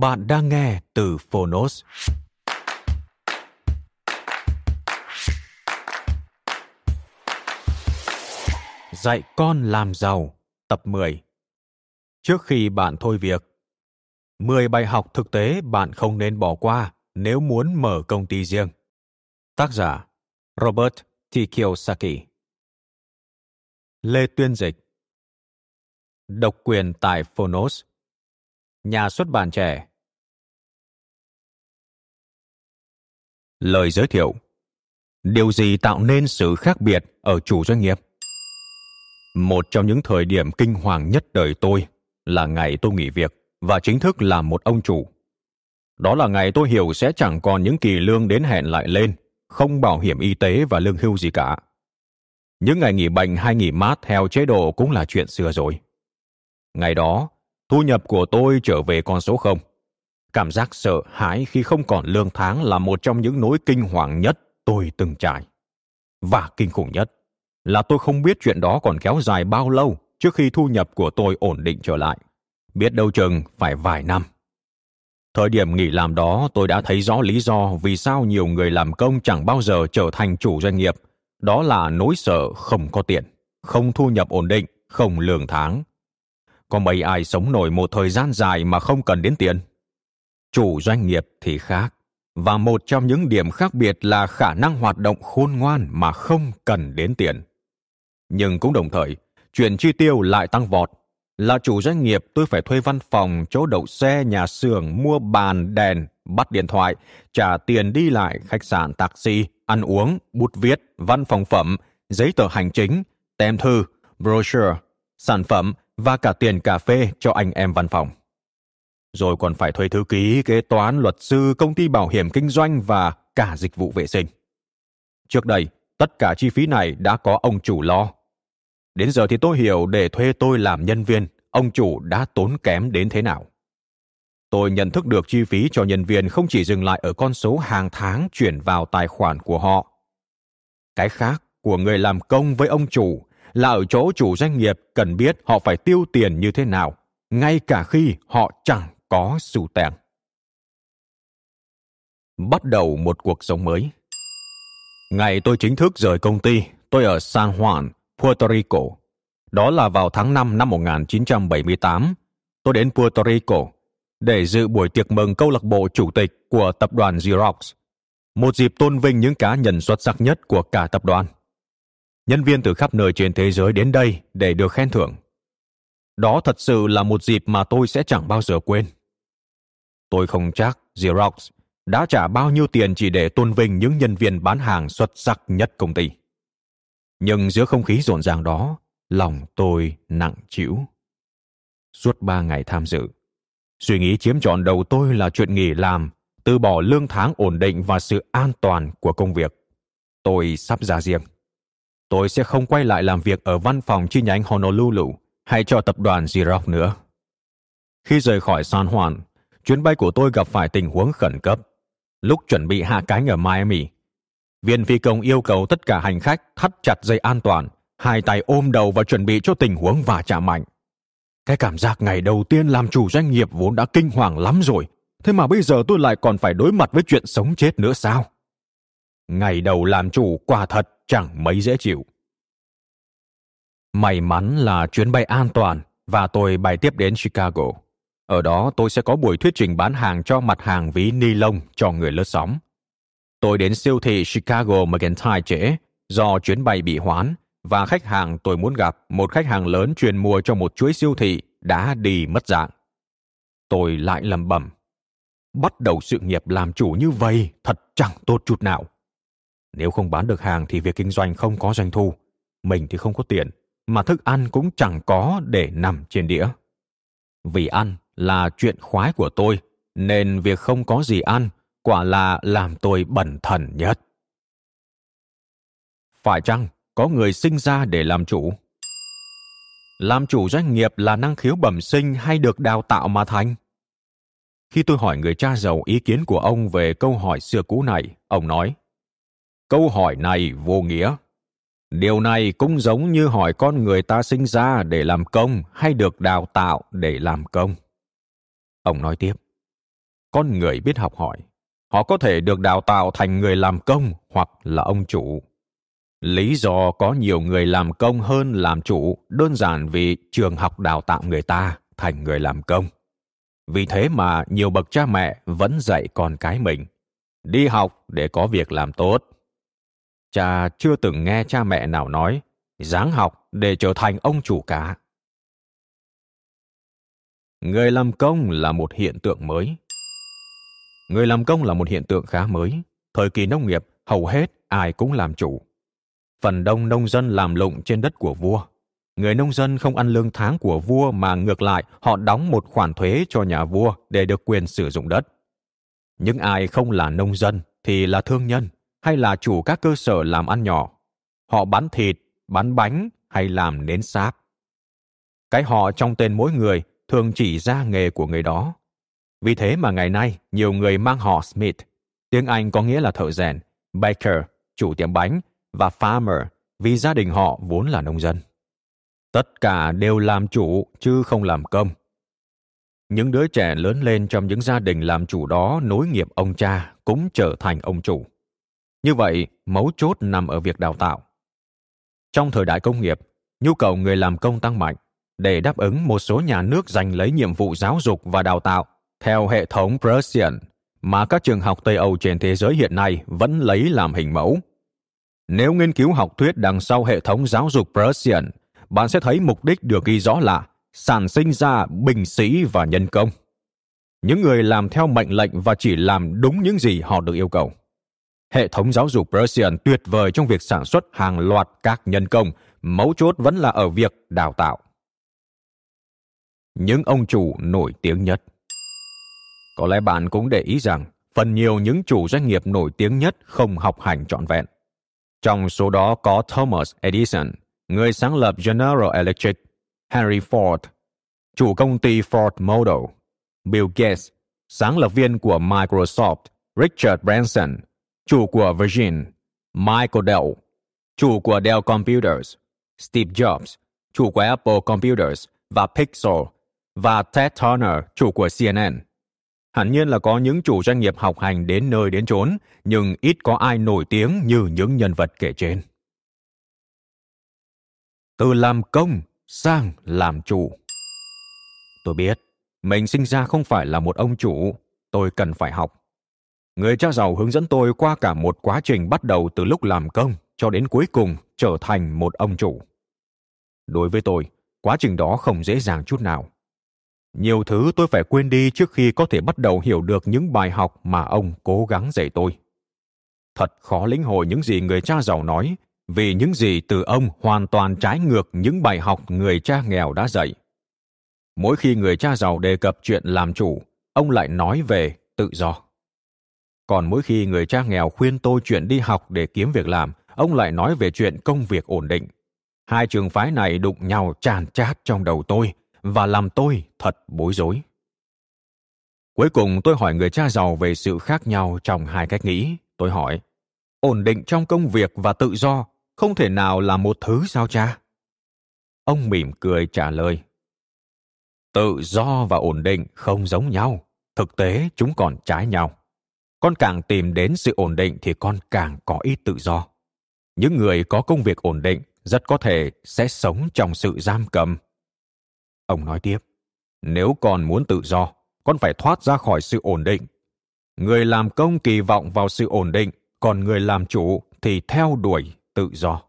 Bạn đang nghe từ Phonos. Dạy con làm giàu, tập 10. Trước khi bạn thôi việc, 10 bài học thực tế bạn không nên bỏ qua nếu muốn mở công ty riêng. Tác giả Robert T. Kiyosaki Lê Tuyên Dịch Độc quyền tại Phonos Nhà xuất bản trẻ Lời giới thiệu Điều gì tạo nên sự khác biệt ở chủ doanh nghiệp? Một trong những thời điểm kinh hoàng nhất đời tôi là ngày tôi nghỉ việc và chính thức làm một ông chủ. Đó là ngày tôi hiểu sẽ chẳng còn những kỳ lương đến hẹn lại lên, không bảo hiểm y tế và lương hưu gì cả. Những ngày nghỉ bệnh hay nghỉ mát theo chế độ cũng là chuyện xưa rồi. Ngày đó, thu nhập của tôi trở về con số không. Cảm giác sợ hãi khi không còn lương tháng là một trong những nỗi kinh hoàng nhất tôi từng trải. Và kinh khủng nhất là tôi không biết chuyện đó còn kéo dài bao lâu trước khi thu nhập của tôi ổn định trở lại. Biết đâu chừng phải vài năm. Thời điểm nghỉ làm đó tôi đã thấy rõ lý do vì sao nhiều người làm công chẳng bao giờ trở thành chủ doanh nghiệp. Đó là nỗi sợ không có tiền, không thu nhập ổn định, không lương tháng. Có mấy ai sống nổi một thời gian dài mà không cần đến tiền? Chủ doanh nghiệp thì khác. Và một trong những điểm khác biệt là khả năng hoạt động khôn ngoan mà không cần đến tiền. Nhưng cũng đồng thời, chuyện chi tiêu lại tăng vọt. Là chủ doanh nghiệp tôi phải thuê văn phòng, chỗ đậu xe, nhà xưởng, mua bàn, đèn, bắt điện thoại, trả tiền đi lại, khách sạn, taxi, ăn uống, bút viết, văn phòng phẩm, giấy tờ hành chính, tem thư, brochure, sản phẩm và cả tiền cà phê cho anh em văn phòng. Rồi còn phải thuê thư ký, kế toán, luật sư, công ty bảo hiểm kinh doanh và cả dịch vụ vệ sinh. Trước đây, tất cả chi phí này đã có ông chủ lo. Đến giờ thì tôi hiểu để thuê tôi làm nhân viên, ông chủ đã tốn kém đến thế nào. Tôi nhận thức được chi phí cho nhân viên không chỉ dừng lại ở con số hàng tháng chuyển vào tài khoản của họ. Cái khác của người làm công với ông chủ là ở chỗ chủ doanh nghiệp cần biết họ phải tiêu tiền như thế nào, ngay cả khi họ chẳng có xu tàng Bắt đầu một cuộc sống mới. Ngày tôi chính thức rời công ty, tôi ở San Juan, Puerto Rico. Đó là vào tháng 5 năm 1978. Tôi đến Puerto Rico để dự buổi tiệc mừng câu lạc bộ chủ tịch của tập đoàn Xerox, một dịp tôn vinh những cá nhân xuất sắc nhất của cả tập đoàn. Nhân viên từ khắp nơi trên thế giới đến đây để được khen thưởng. Đó thật sự là một dịp mà tôi sẽ chẳng bao giờ quên. Tôi không chắc Xerox đã trả bao nhiêu tiền chỉ để tôn vinh những nhân viên bán hàng xuất sắc nhất công ty. Nhưng giữa không khí rộn ràng đó, lòng tôi nặng trĩu. Suốt ba ngày tham dự, suy nghĩ chiếm trọn đầu tôi là chuyện nghỉ làm, từ bỏ lương tháng ổn định và sự an toàn của công việc. Tôi sắp ra riêng. Tôi sẽ không quay lại làm việc ở văn phòng chi nhánh Honolulu hay cho tập đoàn Xerox nữa. Khi rời khỏi San Juan, chuyến bay của tôi gặp phải tình huống khẩn cấp. Lúc chuẩn bị hạ cánh ở Miami, viên phi công yêu cầu tất cả hành khách thắt chặt dây an toàn, hai tay ôm đầu và chuẩn bị cho tình huống va chạm mạnh. Cái cảm giác ngày đầu tiên làm chủ doanh nghiệp vốn đã kinh hoàng lắm rồi, thế mà bây giờ tôi lại còn phải đối mặt với chuyện sống chết nữa sao? Ngày đầu làm chủ quả thật chẳng mấy dễ chịu. May mắn là chuyến bay an toàn và tôi bay tiếp đến Chicago. Ở đó tôi sẽ có buổi thuyết trình bán hàng cho mặt hàng ví ni lông cho người lướt sóng. Tôi đến siêu thị Chicago Mercantile trễ do chuyến bay bị hoãn và khách hàng tôi muốn gặp một khách hàng lớn chuyên mua cho một chuỗi siêu thị đã đi mất dạng. Tôi lại lầm bẩm. Bắt đầu sự nghiệp làm chủ như vậy thật chẳng tốt chút nào. Nếu không bán được hàng thì việc kinh doanh không có doanh thu. Mình thì không có tiền, mà thức ăn cũng chẳng có để nằm trên đĩa. Vì ăn là chuyện khoái của tôi, nên việc không có gì ăn quả là làm tôi bẩn thần nhất. Phải chăng có người sinh ra để làm chủ? Làm chủ doanh nghiệp là năng khiếu bẩm sinh hay được đào tạo mà thành? Khi tôi hỏi người cha giàu ý kiến của ông về câu hỏi xưa cũ này, ông nói, Câu hỏi này vô nghĩa. Điều này cũng giống như hỏi con người ta sinh ra để làm công hay được đào tạo để làm công. Ông nói tiếp, con người biết học hỏi, họ có thể được đào tạo thành người làm công hoặc là ông chủ. Lý do có nhiều người làm công hơn làm chủ đơn giản vì trường học đào tạo người ta thành người làm công. Vì thế mà nhiều bậc cha mẹ vẫn dạy con cái mình đi học để có việc làm tốt. Cha chưa từng nghe cha mẹ nào nói dáng học để trở thành ông chủ cả. Người làm công là một hiện tượng mới. Người làm công là một hiện tượng khá mới. Thời kỳ nông nghiệp, hầu hết ai cũng làm chủ. Phần đông nông dân làm lụng trên đất của vua. Người nông dân không ăn lương tháng của vua mà ngược lại họ đóng một khoản thuế cho nhà vua để được quyền sử dụng đất. Những ai không là nông dân thì là thương nhân hay là chủ các cơ sở làm ăn nhỏ. Họ bán thịt, bán bánh hay làm nến sáp. Cái họ trong tên mỗi người thường chỉ ra nghề của người đó. Vì thế mà ngày nay nhiều người mang họ Smith, tiếng Anh có nghĩa là thợ rèn, baker, chủ tiệm bánh và farmer vì gia đình họ vốn là nông dân. Tất cả đều làm chủ chứ không làm công. Những đứa trẻ lớn lên trong những gia đình làm chủ đó nối nghiệp ông cha cũng trở thành ông chủ. Như vậy, mấu chốt nằm ở việc đào tạo. Trong thời đại công nghiệp, nhu cầu người làm công tăng mạnh để đáp ứng một số nhà nước giành lấy nhiệm vụ giáo dục và đào tạo theo hệ thống Prussian mà các trường học Tây Âu trên thế giới hiện nay vẫn lấy làm hình mẫu. Nếu nghiên cứu học thuyết đằng sau hệ thống giáo dục Prussian, bạn sẽ thấy mục đích được ghi rõ là sản sinh ra binh sĩ và nhân công. Những người làm theo mệnh lệnh và chỉ làm đúng những gì họ được yêu cầu. Hệ thống giáo dục Prussian tuyệt vời trong việc sản xuất hàng loạt các nhân công, mấu chốt vẫn là ở việc đào tạo. Những ông chủ nổi tiếng nhất Có lẽ bạn cũng để ý rằng phần nhiều những chủ doanh nghiệp nổi tiếng nhất không học hành trọn vẹn. Trong số đó có Thomas Edison, người sáng lập General Electric, Henry Ford, chủ công ty Ford Motor, Bill Gates, sáng lập viên của Microsoft, Richard Branson, chủ của Virgin, Michael Dell, chủ của Dell Computers, Steve Jobs, chủ của Apple Computers và Pixel, và Ted Turner, chủ của CNN. Hẳn nhiên là có những chủ doanh nghiệp học hành đến nơi đến chốn, nhưng ít có ai nổi tiếng như những nhân vật kể trên. Từ làm công sang làm chủ. Tôi biết, mình sinh ra không phải là một ông chủ, tôi cần phải học. Người cha giàu hướng dẫn tôi qua cả một quá trình bắt đầu từ lúc làm công cho đến cuối cùng trở thành một ông chủ. Đối với tôi, quá trình đó không dễ dàng chút nào. Nhiều thứ tôi phải quên đi trước khi có thể bắt đầu hiểu được những bài học mà ông cố gắng dạy tôi. Thật khó lĩnh hội những gì người cha giàu nói, vì những gì từ ông hoàn toàn trái ngược những bài học người cha nghèo đã dạy. Mỗi khi người cha giàu đề cập chuyện làm chủ, ông lại nói về tự do. Còn mỗi khi người cha nghèo khuyên tôi chuyện đi học để kiếm việc làm, ông lại nói về chuyện công việc ổn định. Hai trường phái này đụng nhau tràn chát trong đầu tôi và làm tôi thật bối rối. Cuối cùng tôi hỏi người cha giàu về sự khác nhau trong hai cách nghĩ. Tôi hỏi, ổn định trong công việc và tự do không thể nào là một thứ sao cha? Ông mỉm cười trả lời, tự do và ổn định không giống nhau. Thực tế chúng còn trái nhau con càng tìm đến sự ổn định thì con càng có ít tự do những người có công việc ổn định rất có thể sẽ sống trong sự giam cầm. Ông nói tiếp, nếu con muốn tự do, con phải thoát ra khỏi sự ổn định. Người làm công kỳ vọng vào sự ổn định, còn người làm chủ thì theo đuổi tự do.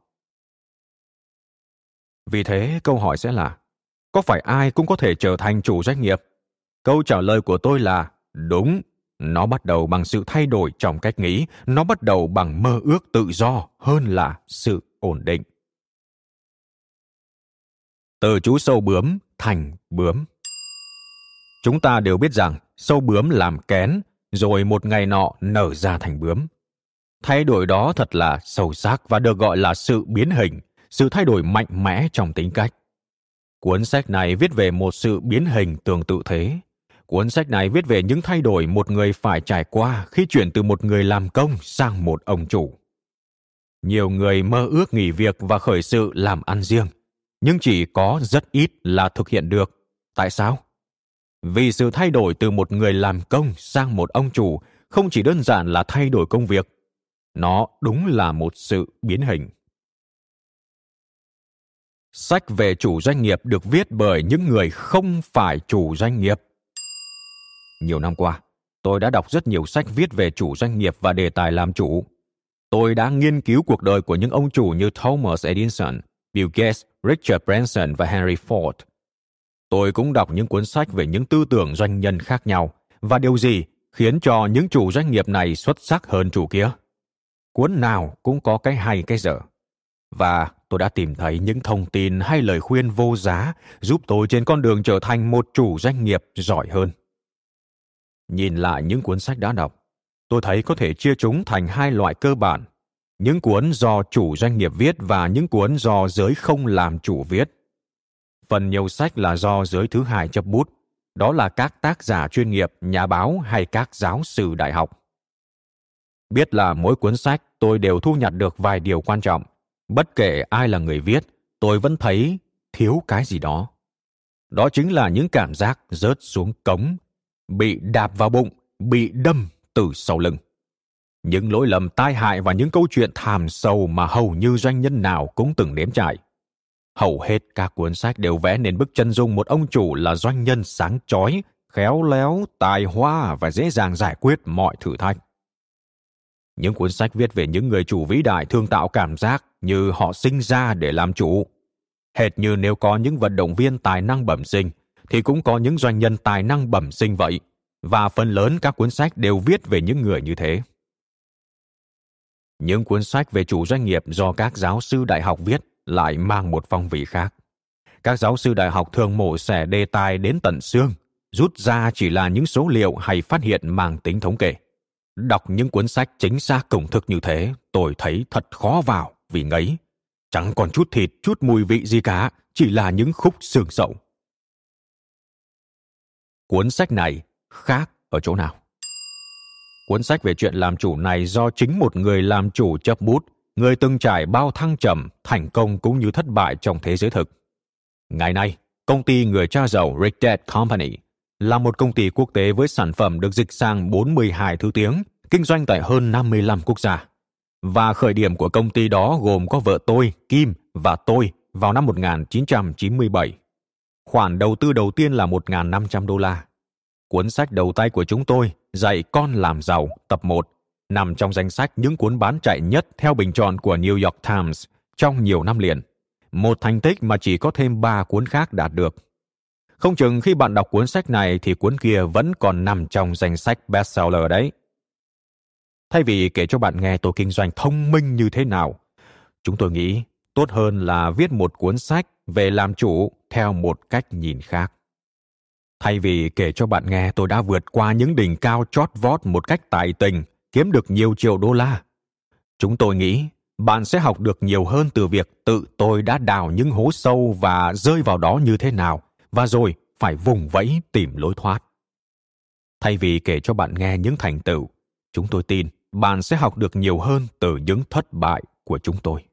Vì thế, câu hỏi sẽ là, có phải ai cũng có thể trở thành chủ doanh nghiệp? Câu trả lời của tôi là đúng, nó bắt đầu bằng sự thay đổi trong cách nghĩ, nó bắt đầu bằng mơ ước tự do hơn là sự ổn định. Từ chú sâu bướm thành bướm. Chúng ta đều biết rằng sâu bướm làm kén, rồi một ngày nọ nở ra thành bướm. Thay đổi đó thật là sâu sắc và được gọi là sự biến hình, sự thay đổi mạnh mẽ trong tính cách. Cuốn sách này viết về một sự biến hình tương tự thế. Cuốn sách này viết về những thay đổi một người phải trải qua khi chuyển từ một người làm công sang một ông chủ. Nhiều người mơ ước nghỉ việc và khởi sự làm ăn riêng, nhưng chỉ có rất ít là thực hiện được. Tại sao? Vì sự thay đổi từ một người làm công sang một ông chủ không chỉ đơn giản là thay đổi công việc, nó đúng là một sự biến hình. Sách về chủ doanh nghiệp được viết bởi những người không phải chủ doanh nghiệp. Nhiều năm qua, tôi đã đọc rất nhiều sách viết về chủ doanh nghiệp và đề tài làm chủ. Tôi đã nghiên cứu cuộc đời của những ông chủ như Thomas Edison, Bill Gates, Richard Branson và Henry Ford. Tôi cũng đọc những cuốn sách về những tư tưởng doanh nhân khác nhau và điều gì khiến cho những chủ doanh nghiệp này xuất sắc hơn chủ kia. Cuốn nào cũng có cái hay cái dở. Và tôi đã tìm thấy những thông tin hay lời khuyên vô giá giúp tôi trên con đường trở thành một chủ doanh nghiệp giỏi hơn. Nhìn lại những cuốn sách đã đọc, tôi thấy có thể chia chúng thành hai loại cơ bản. Những cuốn do chủ doanh nghiệp viết và những cuốn do giới không làm chủ viết. Phần nhiều sách là do giới thứ hai chấp bút, đó là các tác giả chuyên nghiệp, nhà báo hay các giáo sư đại học. Biết là mỗi cuốn sách tôi đều thu nhặt được vài điều quan trọng. Bất kể ai là người viết, tôi vẫn thấy thiếu cái gì đó. Đó chính là những cảm giác rớt xuống cống bị đạp vào bụng, bị đâm từ sau lưng. Những lỗi lầm tai hại và những câu chuyện thảm sâu mà hầu như doanh nhân nào cũng từng nếm trải. Hầu hết các cuốn sách đều vẽ nên bức chân dung một ông chủ là doanh nhân sáng chói, khéo léo, tài hoa và dễ dàng giải quyết mọi thử thách. Những cuốn sách viết về những người chủ vĩ đại thường tạo cảm giác như họ sinh ra để làm chủ. Hệt như nếu có những vận động viên tài năng bẩm sinh, thì cũng có những doanh nhân tài năng bẩm sinh vậy, và phần lớn các cuốn sách đều viết về những người như thế. Những cuốn sách về chủ doanh nghiệp do các giáo sư đại học viết lại mang một phong vị khác. Các giáo sư đại học thường mổ xẻ đề tài đến tận xương, rút ra chỉ là những số liệu hay phát hiện mang tính thống kê. Đọc những cuốn sách chính xác công thức như thế, tôi thấy thật khó vào vì ngấy. Chẳng còn chút thịt, chút mùi vị gì cả, chỉ là những khúc xương sậu. Cuốn sách này khác ở chỗ nào? Cuốn sách về chuyện làm chủ này do chính một người làm chủ chấp bút, người từng trải bao thăng trầm, thành công cũng như thất bại trong thế giới thực. Ngày nay, công ty người cha giàu Rick Dad Company là một công ty quốc tế với sản phẩm được dịch sang 42 thứ tiếng, kinh doanh tại hơn 55 quốc gia. Và khởi điểm của công ty đó gồm có vợ tôi, Kim, và tôi vào năm 1997. Khoản đầu tư đầu tiên là 1.500 đô la. Cuốn sách đầu tay của chúng tôi, Dạy con làm giàu, tập 1, nằm trong danh sách những cuốn bán chạy nhất theo bình chọn của New York Times trong nhiều năm liền. Một thành tích mà chỉ có thêm ba cuốn khác đạt được. Không chừng khi bạn đọc cuốn sách này thì cuốn kia vẫn còn nằm trong danh sách bestseller đấy. Thay vì kể cho bạn nghe tôi kinh doanh thông minh như thế nào, chúng tôi nghĩ tốt hơn là viết một cuốn sách về làm chủ theo một cách nhìn khác. Thay vì kể cho bạn nghe tôi đã vượt qua những đỉnh cao chót vót một cách tài tình, kiếm được nhiều triệu đô la. Chúng tôi nghĩ bạn sẽ học được nhiều hơn từ việc tự tôi đã đào những hố sâu và rơi vào đó như thế nào, và rồi phải vùng vẫy tìm lối thoát. Thay vì kể cho bạn nghe những thành tựu, chúng tôi tin bạn sẽ học được nhiều hơn từ những thất bại của chúng tôi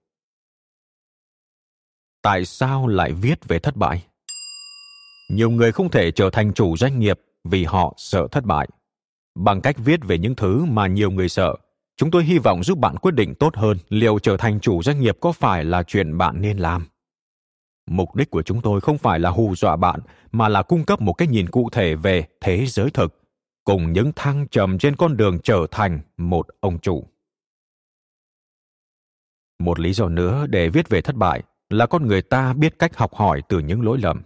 tại sao lại viết về thất bại nhiều người không thể trở thành chủ doanh nghiệp vì họ sợ thất bại bằng cách viết về những thứ mà nhiều người sợ Chúng tôi hy vọng giúp bạn quyết định tốt hơn liệu trở thành chủ doanh nghiệp có phải là chuyện bạn nên làm. Mục đích của chúng tôi không phải là hù dọa bạn, mà là cung cấp một cái nhìn cụ thể về thế giới thực, cùng những thăng trầm trên con đường trở thành một ông chủ. Một lý do nữa để viết về thất bại là con người ta biết cách học hỏi từ những lỗi lầm.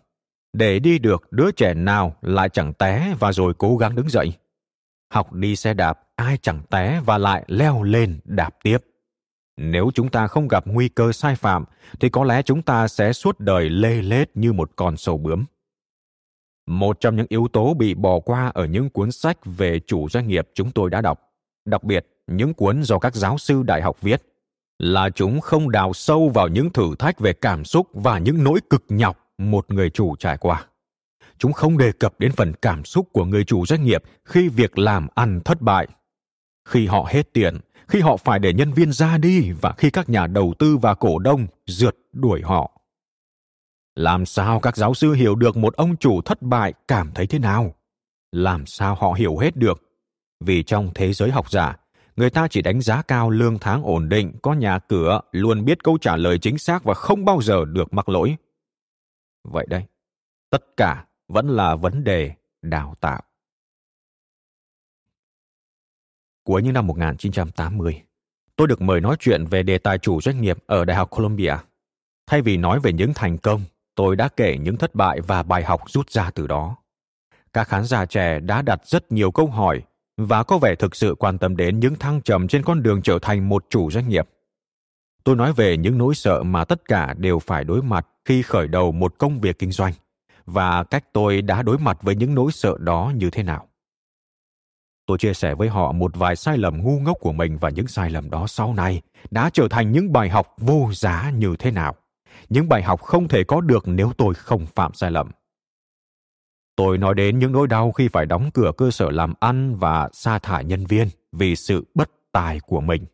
Để đi được đứa trẻ nào lại chẳng té và rồi cố gắng đứng dậy. Học đi xe đạp, ai chẳng té và lại leo lên đạp tiếp. Nếu chúng ta không gặp nguy cơ sai phạm, thì có lẽ chúng ta sẽ suốt đời lê lết như một con sâu bướm. Một trong những yếu tố bị bỏ qua ở những cuốn sách về chủ doanh nghiệp chúng tôi đã đọc, đặc biệt những cuốn do các giáo sư đại học viết, là chúng không đào sâu vào những thử thách về cảm xúc và những nỗi cực nhọc một người chủ trải qua. Chúng không đề cập đến phần cảm xúc của người chủ doanh nghiệp khi việc làm ăn thất bại. Khi họ hết tiền, khi họ phải để nhân viên ra đi và khi các nhà đầu tư và cổ đông rượt đuổi họ. Làm sao các giáo sư hiểu được một ông chủ thất bại cảm thấy thế nào? Làm sao họ hiểu hết được? Vì trong thế giới học giả, người ta chỉ đánh giá cao lương tháng ổn định, có nhà cửa, luôn biết câu trả lời chính xác và không bao giờ được mắc lỗi. Vậy đây, tất cả vẫn là vấn đề đào tạo. Cuối những năm 1980, tôi được mời nói chuyện về đề tài chủ doanh nghiệp ở Đại học Columbia. Thay vì nói về những thành công, tôi đã kể những thất bại và bài học rút ra từ đó. Các khán giả trẻ đã đặt rất nhiều câu hỏi và có vẻ thực sự quan tâm đến những thăng trầm trên con đường trở thành một chủ doanh nghiệp. Tôi nói về những nỗi sợ mà tất cả đều phải đối mặt khi khởi đầu một công việc kinh doanh và cách tôi đã đối mặt với những nỗi sợ đó như thế nào. Tôi chia sẻ với họ một vài sai lầm ngu ngốc của mình và những sai lầm đó sau này đã trở thành những bài học vô giá như thế nào. Những bài học không thể có được nếu tôi không phạm sai lầm. Tôi nói đến những nỗi đau khi phải đóng cửa cơ sở làm ăn và sa thải nhân viên vì sự bất tài của mình.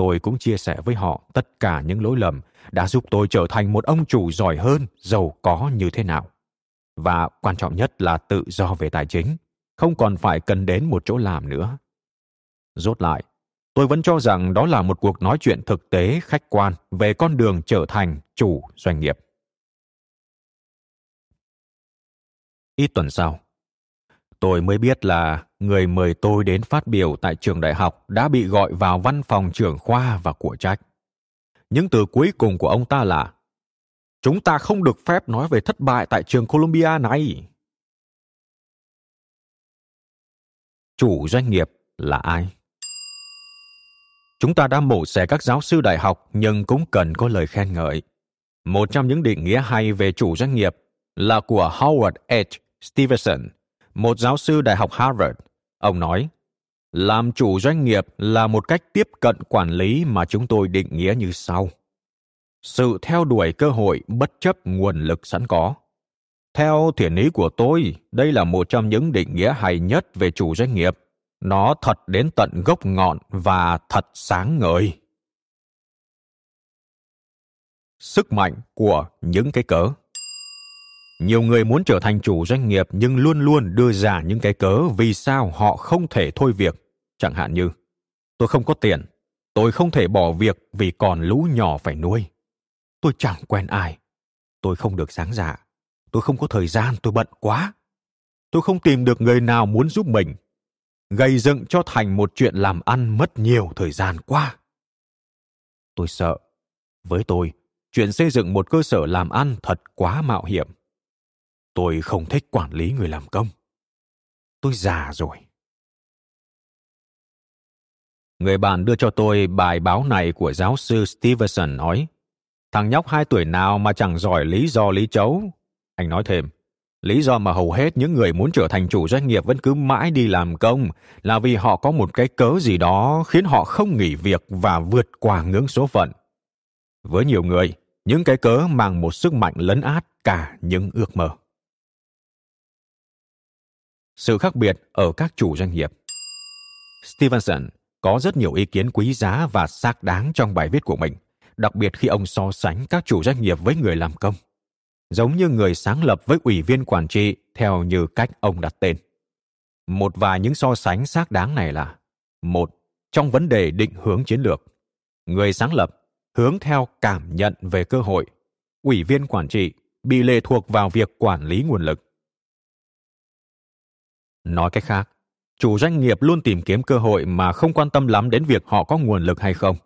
Tôi cũng chia sẻ với họ tất cả những lỗi lầm đã giúp tôi trở thành một ông chủ giỏi hơn, giàu có như thế nào. Và quan trọng nhất là tự do về tài chính, không còn phải cần đến một chỗ làm nữa. Rốt lại, tôi vẫn cho rằng đó là một cuộc nói chuyện thực tế khách quan về con đường trở thành chủ doanh nghiệp. Ít tuần sau, tôi mới biết là người mời tôi đến phát biểu tại trường đại học đã bị gọi vào văn phòng trưởng khoa và của trách. Những từ cuối cùng của ông ta là Chúng ta không được phép nói về thất bại tại trường Columbia này. Chủ doanh nghiệp là ai? Chúng ta đã mổ xẻ các giáo sư đại học nhưng cũng cần có lời khen ngợi. Một trong những định nghĩa hay về chủ doanh nghiệp là của Howard H. Stevenson, một giáo sư đại học Harvard. Ông nói, làm chủ doanh nghiệp là một cách tiếp cận quản lý mà chúng tôi định nghĩa như sau. Sự theo đuổi cơ hội bất chấp nguồn lực sẵn có. Theo thiền ý của tôi, đây là một trong những định nghĩa hay nhất về chủ doanh nghiệp. Nó thật đến tận gốc ngọn và thật sáng ngời. Sức mạnh của những cái cớ nhiều người muốn trở thành chủ doanh nghiệp nhưng luôn luôn đưa ra những cái cớ vì sao họ không thể thôi việc. Chẳng hạn như, tôi không có tiền, tôi không thể bỏ việc vì còn lũ nhỏ phải nuôi. Tôi chẳng quen ai, tôi không được sáng dạ tôi không có thời gian, tôi bận quá. Tôi không tìm được người nào muốn giúp mình. Gây dựng cho thành một chuyện làm ăn mất nhiều thời gian quá. Tôi sợ, với tôi, chuyện xây dựng một cơ sở làm ăn thật quá mạo hiểm tôi không thích quản lý người làm công. Tôi già rồi. Người bạn đưa cho tôi bài báo này của giáo sư stevenson nói, thằng nhóc hai tuổi nào mà chẳng giỏi lý do lý chấu? Anh nói thêm, lý do mà hầu hết những người muốn trở thành chủ doanh nghiệp vẫn cứ mãi đi làm công là vì họ có một cái cớ gì đó khiến họ không nghỉ việc và vượt qua ngưỡng số phận. Với nhiều người, những cái cớ mang một sức mạnh lấn át cả những ước mơ sự khác biệt ở các chủ doanh nghiệp. Stevenson có rất nhiều ý kiến quý giá và xác đáng trong bài viết của mình, đặc biệt khi ông so sánh các chủ doanh nghiệp với người làm công. Giống như người sáng lập với ủy viên quản trị theo như cách ông đặt tên. Một vài những so sánh xác đáng này là một trong vấn đề định hướng chiến lược. Người sáng lập hướng theo cảm nhận về cơ hội. Ủy viên quản trị bị lệ thuộc vào việc quản lý nguồn lực. Nói cách khác, chủ doanh nghiệp luôn tìm kiếm cơ hội mà không quan tâm lắm đến việc họ có nguồn lực hay không.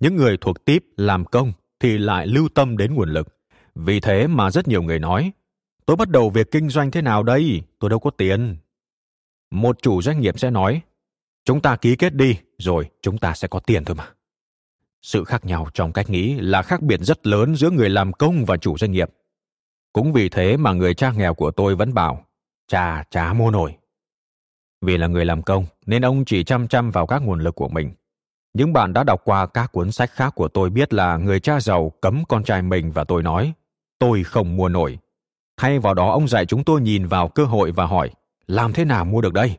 Những người thuộc tiếp làm công thì lại lưu tâm đến nguồn lực. Vì thế mà rất nhiều người nói, tôi bắt đầu việc kinh doanh thế nào đây? Tôi đâu có tiền. Một chủ doanh nghiệp sẽ nói, chúng ta ký kết đi, rồi chúng ta sẽ có tiền thôi mà. Sự khác nhau trong cách nghĩ là khác biệt rất lớn giữa người làm công và chủ doanh nghiệp. Cũng vì thế mà người cha nghèo của tôi vẫn bảo, cha chả mua nổi. Vì là người làm công nên ông chỉ chăm chăm vào các nguồn lực của mình. Những bạn đã đọc qua các cuốn sách khác của tôi biết là người cha giàu cấm con trai mình và tôi nói, tôi không mua nổi. Thay vào đó ông dạy chúng tôi nhìn vào cơ hội và hỏi, làm thế nào mua được đây?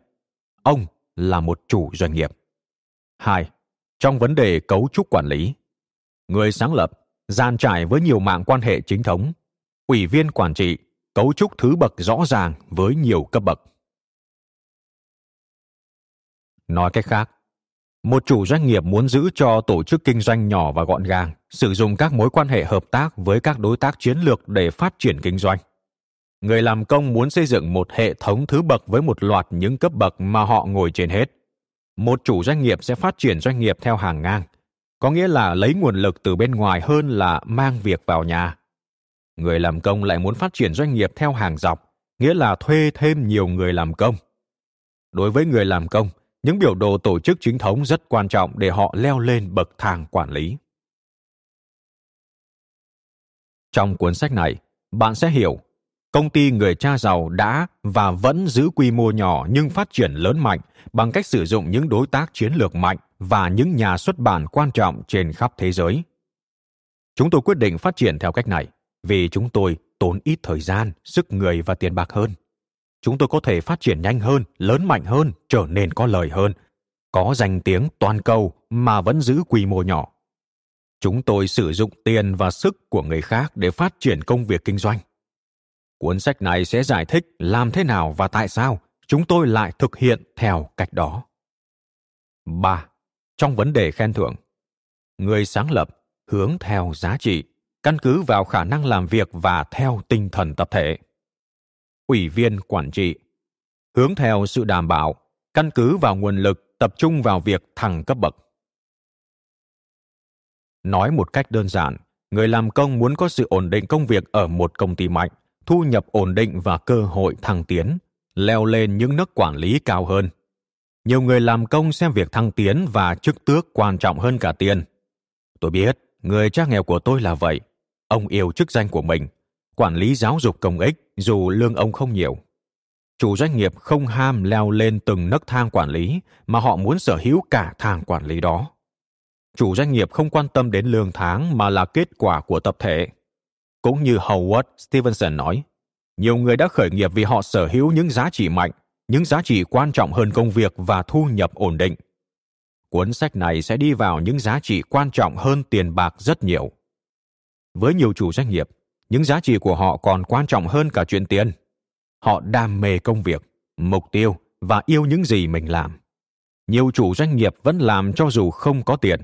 Ông là một chủ doanh nghiệp. Hai, trong vấn đề cấu trúc quản lý. Người sáng lập, gian trải với nhiều mạng quan hệ chính thống, ủy viên quản trị, cấu trúc thứ bậc rõ ràng với nhiều cấp bậc. Nói cách khác, một chủ doanh nghiệp muốn giữ cho tổ chức kinh doanh nhỏ và gọn gàng, sử dụng các mối quan hệ hợp tác với các đối tác chiến lược để phát triển kinh doanh. Người làm công muốn xây dựng một hệ thống thứ bậc với một loạt những cấp bậc mà họ ngồi trên hết. Một chủ doanh nghiệp sẽ phát triển doanh nghiệp theo hàng ngang, có nghĩa là lấy nguồn lực từ bên ngoài hơn là mang việc vào nhà. Người làm công lại muốn phát triển doanh nghiệp theo hàng dọc, nghĩa là thuê thêm nhiều người làm công. Đối với người làm công, những biểu đồ tổ chức chính thống rất quan trọng để họ leo lên bậc thang quản lý. Trong cuốn sách này, bạn sẽ hiểu công ty người cha giàu đã và vẫn giữ quy mô nhỏ nhưng phát triển lớn mạnh bằng cách sử dụng những đối tác chiến lược mạnh và những nhà xuất bản quan trọng trên khắp thế giới. Chúng tôi quyết định phát triển theo cách này vì chúng tôi tốn ít thời gian, sức người và tiền bạc hơn chúng tôi có thể phát triển nhanh hơn, lớn mạnh hơn, trở nên có lời hơn, có danh tiếng toàn cầu mà vẫn giữ quy mô nhỏ. Chúng tôi sử dụng tiền và sức của người khác để phát triển công việc kinh doanh. Cuốn sách này sẽ giải thích làm thế nào và tại sao chúng tôi lại thực hiện theo cách đó. 3. Trong vấn đề khen thưởng, người sáng lập hướng theo giá trị, căn cứ vào khả năng làm việc và theo tinh thần tập thể ủy viên quản trị. Hướng theo sự đảm bảo, căn cứ vào nguồn lực, tập trung vào việc thăng cấp bậc. Nói một cách đơn giản, người làm công muốn có sự ổn định công việc ở một công ty mạnh, thu nhập ổn định và cơ hội thăng tiến, leo lên những nấc quản lý cao hơn. Nhiều người làm công xem việc thăng tiến và chức tước quan trọng hơn cả tiền. Tôi biết, người cha nghèo của tôi là vậy. Ông yêu chức danh của mình quản lý giáo dục công ích dù lương ông không nhiều. Chủ doanh nghiệp không ham leo lên từng nấc thang quản lý mà họ muốn sở hữu cả thang quản lý đó. Chủ doanh nghiệp không quan tâm đến lương tháng mà là kết quả của tập thể. Cũng như Howard Stevenson nói, nhiều người đã khởi nghiệp vì họ sở hữu những giá trị mạnh, những giá trị quan trọng hơn công việc và thu nhập ổn định. Cuốn sách này sẽ đi vào những giá trị quan trọng hơn tiền bạc rất nhiều. Với nhiều chủ doanh nghiệp, những giá trị của họ còn quan trọng hơn cả chuyện tiền. Họ đam mê công việc, mục tiêu và yêu những gì mình làm. Nhiều chủ doanh nghiệp vẫn làm cho dù không có tiền.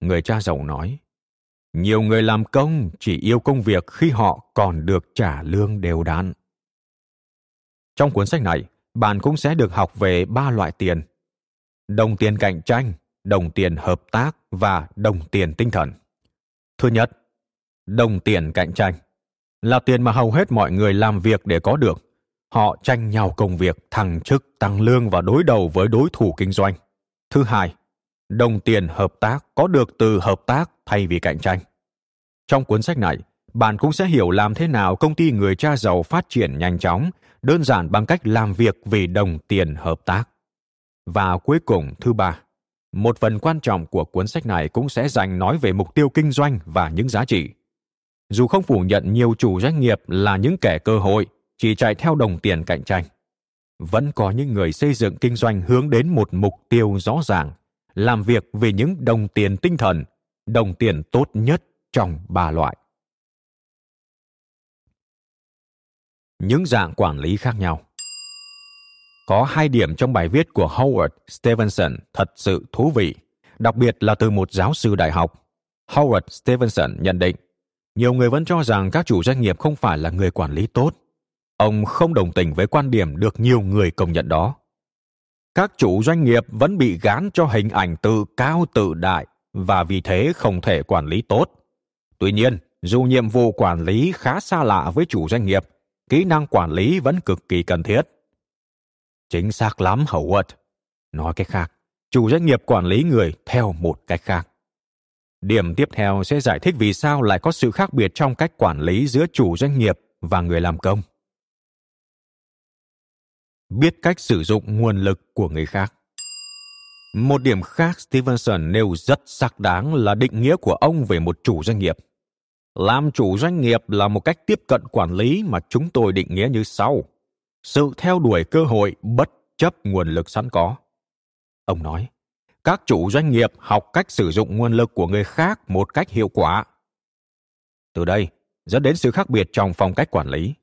Người cha giàu nói, nhiều người làm công chỉ yêu công việc khi họ còn được trả lương đều đặn. Trong cuốn sách này, bạn cũng sẽ được học về ba loại tiền. Đồng tiền cạnh tranh, đồng tiền hợp tác và đồng tiền tinh thần. Thứ nhất đồng tiền cạnh tranh. Là tiền mà hầu hết mọi người làm việc để có được. Họ tranh nhau công việc, thăng chức, tăng lương và đối đầu với đối thủ kinh doanh. Thứ hai, đồng tiền hợp tác, có được từ hợp tác thay vì cạnh tranh. Trong cuốn sách này, bạn cũng sẽ hiểu làm thế nào công ty người cha giàu phát triển nhanh chóng, đơn giản bằng cách làm việc vì đồng tiền hợp tác. Và cuối cùng, thứ ba, một phần quan trọng của cuốn sách này cũng sẽ dành nói về mục tiêu kinh doanh và những giá trị dù không phủ nhận nhiều chủ doanh nghiệp là những kẻ cơ hội chỉ chạy theo đồng tiền cạnh tranh. Vẫn có những người xây dựng kinh doanh hướng đến một mục tiêu rõ ràng làm việc vì những đồng tiền tinh thần đồng tiền tốt nhất trong ba loại. Những dạng quản lý khác nhau. Có hai điểm trong bài viết của Howard Stevenson thật sự thú vị, đặc biệt là từ một giáo sư đại học. Howard Stevenson nhận định, nhiều người vẫn cho rằng các chủ doanh nghiệp không phải là người quản lý tốt. Ông không đồng tình với quan điểm được nhiều người công nhận đó. Các chủ doanh nghiệp vẫn bị gán cho hình ảnh tự cao tự đại và vì thế không thể quản lý tốt. Tuy nhiên, dù nhiệm vụ quản lý khá xa lạ với chủ doanh nghiệp, kỹ năng quản lý vẫn cực kỳ cần thiết. Chính xác lắm, Howard. Nói cách khác, chủ doanh nghiệp quản lý người theo một cách khác. Điểm tiếp theo sẽ giải thích vì sao lại có sự khác biệt trong cách quản lý giữa chủ doanh nghiệp và người làm công. Biết cách sử dụng nguồn lực của người khác. Một điểm khác Stevenson nêu rất xác đáng là định nghĩa của ông về một chủ doanh nghiệp. Làm chủ doanh nghiệp là một cách tiếp cận quản lý mà chúng tôi định nghĩa như sau. Sự theo đuổi cơ hội bất chấp nguồn lực sẵn có. Ông nói, các chủ doanh nghiệp học cách sử dụng nguồn lực của người khác một cách hiệu quả. Từ đây, dẫn đến sự khác biệt trong phong cách quản lý.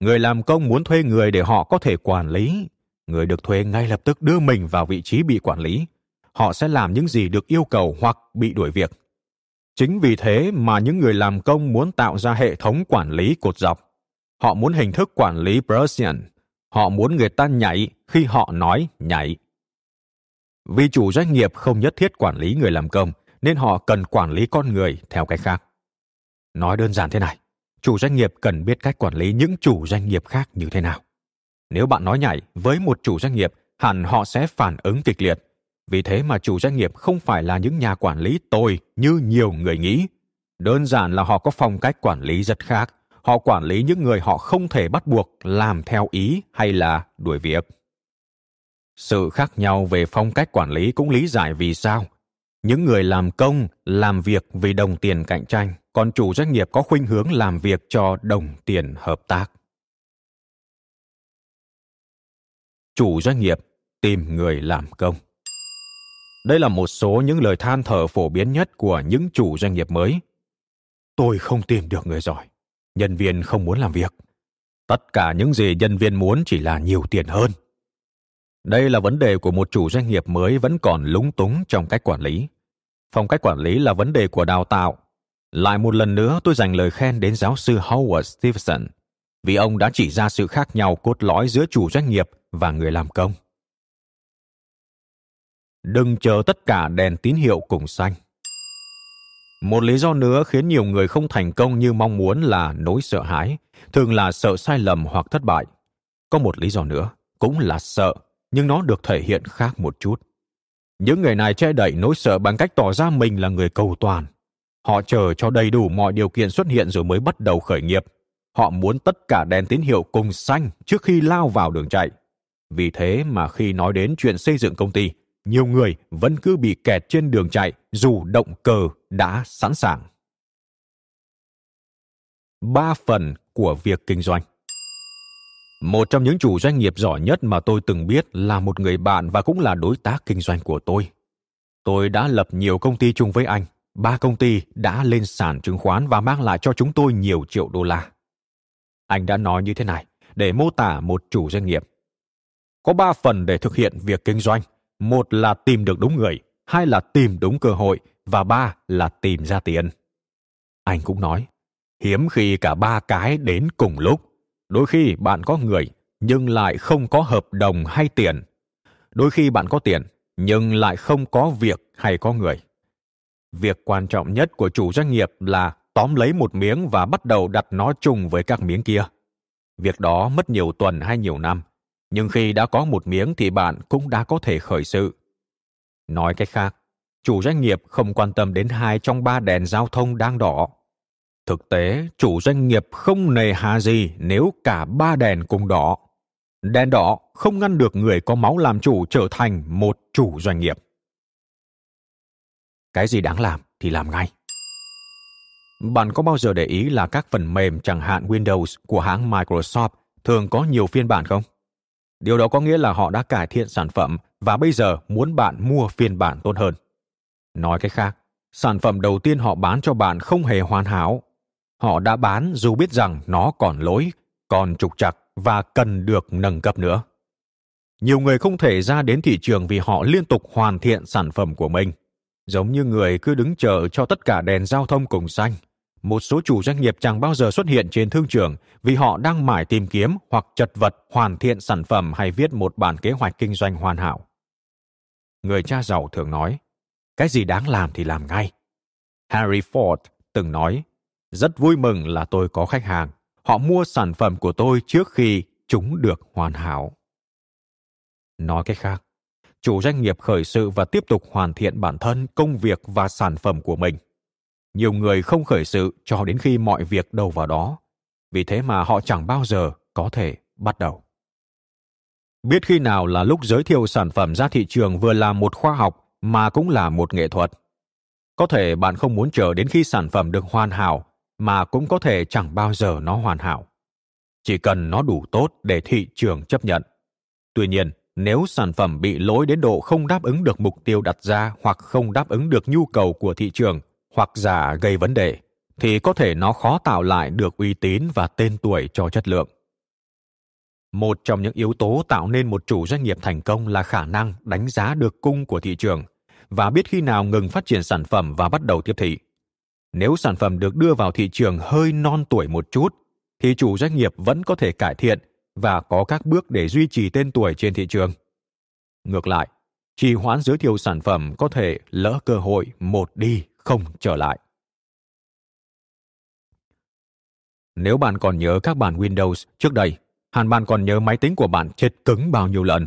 Người làm công muốn thuê người để họ có thể quản lý. Người được thuê ngay lập tức đưa mình vào vị trí bị quản lý. Họ sẽ làm những gì được yêu cầu hoặc bị đuổi việc. Chính vì thế mà những người làm công muốn tạo ra hệ thống quản lý cột dọc. Họ muốn hình thức quản lý Prussian. Họ muốn người ta nhảy khi họ nói nhảy. Vì chủ doanh nghiệp không nhất thiết quản lý người làm công, nên họ cần quản lý con người theo cách khác. Nói đơn giản thế này, chủ doanh nghiệp cần biết cách quản lý những chủ doanh nghiệp khác như thế nào. Nếu bạn nói nhảy với một chủ doanh nghiệp, hẳn họ sẽ phản ứng kịch liệt. Vì thế mà chủ doanh nghiệp không phải là những nhà quản lý tồi như nhiều người nghĩ. Đơn giản là họ có phong cách quản lý rất khác. Họ quản lý những người họ không thể bắt buộc làm theo ý hay là đuổi việc. Sự khác nhau về phong cách quản lý cũng lý giải vì sao. Những người làm công, làm việc vì đồng tiền cạnh tranh, còn chủ doanh nghiệp có khuynh hướng làm việc cho đồng tiền hợp tác. Chủ doanh nghiệp tìm người làm công. Đây là một số những lời than thở phổ biến nhất của những chủ doanh nghiệp mới. Tôi không tìm được người giỏi, nhân viên không muốn làm việc. Tất cả những gì nhân viên muốn chỉ là nhiều tiền hơn đây là vấn đề của một chủ doanh nghiệp mới vẫn còn lúng túng trong cách quản lý. Phong cách quản lý là vấn đề của đào tạo. Lại một lần nữa tôi dành lời khen đến giáo sư Howard Stevenson vì ông đã chỉ ra sự khác nhau cốt lõi giữa chủ doanh nghiệp và người làm công. Đừng chờ tất cả đèn tín hiệu cùng xanh. Một lý do nữa khiến nhiều người không thành công như mong muốn là nỗi sợ hãi, thường là sợ sai lầm hoặc thất bại. Có một lý do nữa, cũng là sợ nhưng nó được thể hiện khác một chút. Những người này che đậy nỗi sợ bằng cách tỏ ra mình là người cầu toàn. Họ chờ cho đầy đủ mọi điều kiện xuất hiện rồi mới bắt đầu khởi nghiệp. Họ muốn tất cả đèn tín hiệu cùng xanh trước khi lao vào đường chạy. Vì thế mà khi nói đến chuyện xây dựng công ty, nhiều người vẫn cứ bị kẹt trên đường chạy dù động cơ đã sẵn sàng. Ba phần của việc kinh doanh một trong những chủ doanh nghiệp giỏi nhất mà tôi từng biết là một người bạn và cũng là đối tác kinh doanh của tôi. Tôi đã lập nhiều công ty chung với anh. Ba công ty đã lên sàn chứng khoán và mang lại cho chúng tôi nhiều triệu đô la. Anh đã nói như thế này để mô tả một chủ doanh nghiệp. Có ba phần để thực hiện việc kinh doanh. Một là tìm được đúng người, hai là tìm đúng cơ hội và ba là tìm ra tiền. Anh cũng nói, hiếm khi cả ba cái đến cùng lúc đôi khi bạn có người nhưng lại không có hợp đồng hay tiền. Đôi khi bạn có tiền nhưng lại không có việc hay có người. Việc quan trọng nhất của chủ doanh nghiệp là tóm lấy một miếng và bắt đầu đặt nó chung với các miếng kia. Việc đó mất nhiều tuần hay nhiều năm, nhưng khi đã có một miếng thì bạn cũng đã có thể khởi sự. Nói cách khác, chủ doanh nghiệp không quan tâm đến hai trong ba đèn giao thông đang đỏ. Thực tế, chủ doanh nghiệp không nề hà gì nếu cả ba đèn cùng đỏ. Đèn đỏ không ngăn được người có máu làm chủ trở thành một chủ doanh nghiệp. Cái gì đáng làm thì làm ngay. Bạn có bao giờ để ý là các phần mềm chẳng hạn Windows của hãng Microsoft thường có nhiều phiên bản không? Điều đó có nghĩa là họ đã cải thiện sản phẩm và bây giờ muốn bạn mua phiên bản tốt hơn. Nói cách khác, sản phẩm đầu tiên họ bán cho bạn không hề hoàn hảo họ đã bán dù biết rằng nó còn lỗi, còn trục trặc và cần được nâng cấp nữa. nhiều người không thể ra đến thị trường vì họ liên tục hoàn thiện sản phẩm của mình. Giống như người cứ đứng chờ cho tất cả đèn giao thông cùng xanh. Một số chủ doanh nghiệp chẳng bao giờ xuất hiện trên thương trường vì họ đang mải tìm kiếm hoặc chật vật hoàn thiện sản phẩm hay viết một bản kế hoạch kinh doanh hoàn hảo. Người cha giàu thường nói cái gì đáng làm thì làm ngay. Harry ford từng nói rất vui mừng là tôi có khách hàng. Họ mua sản phẩm của tôi trước khi chúng được hoàn hảo. Nói cách khác, chủ doanh nghiệp khởi sự và tiếp tục hoàn thiện bản thân, công việc và sản phẩm của mình. Nhiều người không khởi sự cho đến khi mọi việc đầu vào đó. Vì thế mà họ chẳng bao giờ có thể bắt đầu. Biết khi nào là lúc giới thiệu sản phẩm ra thị trường vừa là một khoa học mà cũng là một nghệ thuật. Có thể bạn không muốn chờ đến khi sản phẩm được hoàn hảo mà cũng có thể chẳng bao giờ nó hoàn hảo. Chỉ cần nó đủ tốt để thị trường chấp nhận. Tuy nhiên, nếu sản phẩm bị lỗi đến độ không đáp ứng được mục tiêu đặt ra hoặc không đáp ứng được nhu cầu của thị trường hoặc giả gây vấn đề, thì có thể nó khó tạo lại được uy tín và tên tuổi cho chất lượng. Một trong những yếu tố tạo nên một chủ doanh nghiệp thành công là khả năng đánh giá được cung của thị trường và biết khi nào ngừng phát triển sản phẩm và bắt đầu tiếp thị nếu sản phẩm được đưa vào thị trường hơi non tuổi một chút, thì chủ doanh nghiệp vẫn có thể cải thiện và có các bước để duy trì tên tuổi trên thị trường. Ngược lại, trì hoãn giới thiệu sản phẩm có thể lỡ cơ hội một đi không trở lại. Nếu bạn còn nhớ các bản windows trước đây, hẳn bạn còn nhớ máy tính của bạn chết cứng bao nhiêu lần.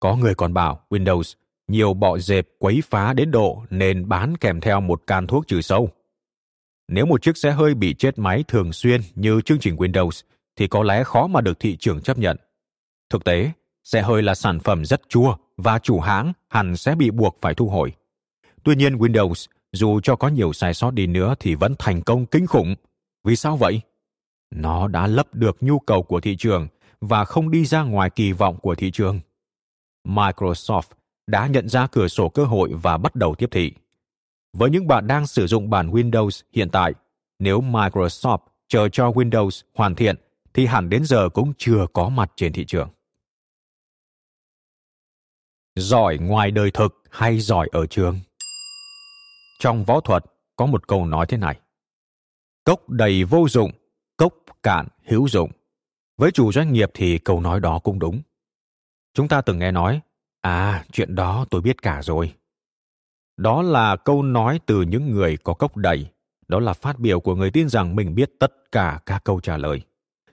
Có người còn bảo windows nhiều bọ dẹp quấy phá đến độ nên bán kèm theo một can thuốc trừ sâu nếu một chiếc xe hơi bị chết máy thường xuyên như chương trình Windows thì có lẽ khó mà được thị trường chấp nhận. Thực tế, xe hơi là sản phẩm rất chua và chủ hãng hẳn sẽ bị buộc phải thu hồi. Tuy nhiên Windows, dù cho có nhiều sai sót đi nữa thì vẫn thành công kinh khủng. Vì sao vậy? Nó đã lấp được nhu cầu của thị trường và không đi ra ngoài kỳ vọng của thị trường. Microsoft đã nhận ra cửa sổ cơ hội và bắt đầu tiếp thị. Với những bạn đang sử dụng bản Windows hiện tại, nếu Microsoft chờ cho Windows hoàn thiện thì hẳn đến giờ cũng chưa có mặt trên thị trường. Giỏi ngoài đời thực hay giỏi ở trường? Trong võ thuật có một câu nói thế này. Cốc đầy vô dụng, cốc cạn hữu dụng. Với chủ doanh nghiệp thì câu nói đó cũng đúng. Chúng ta từng nghe nói, à, chuyện đó tôi biết cả rồi. Đó là câu nói từ những người có cốc đầy. Đó là phát biểu của người tin rằng mình biết tất cả các câu trả lời.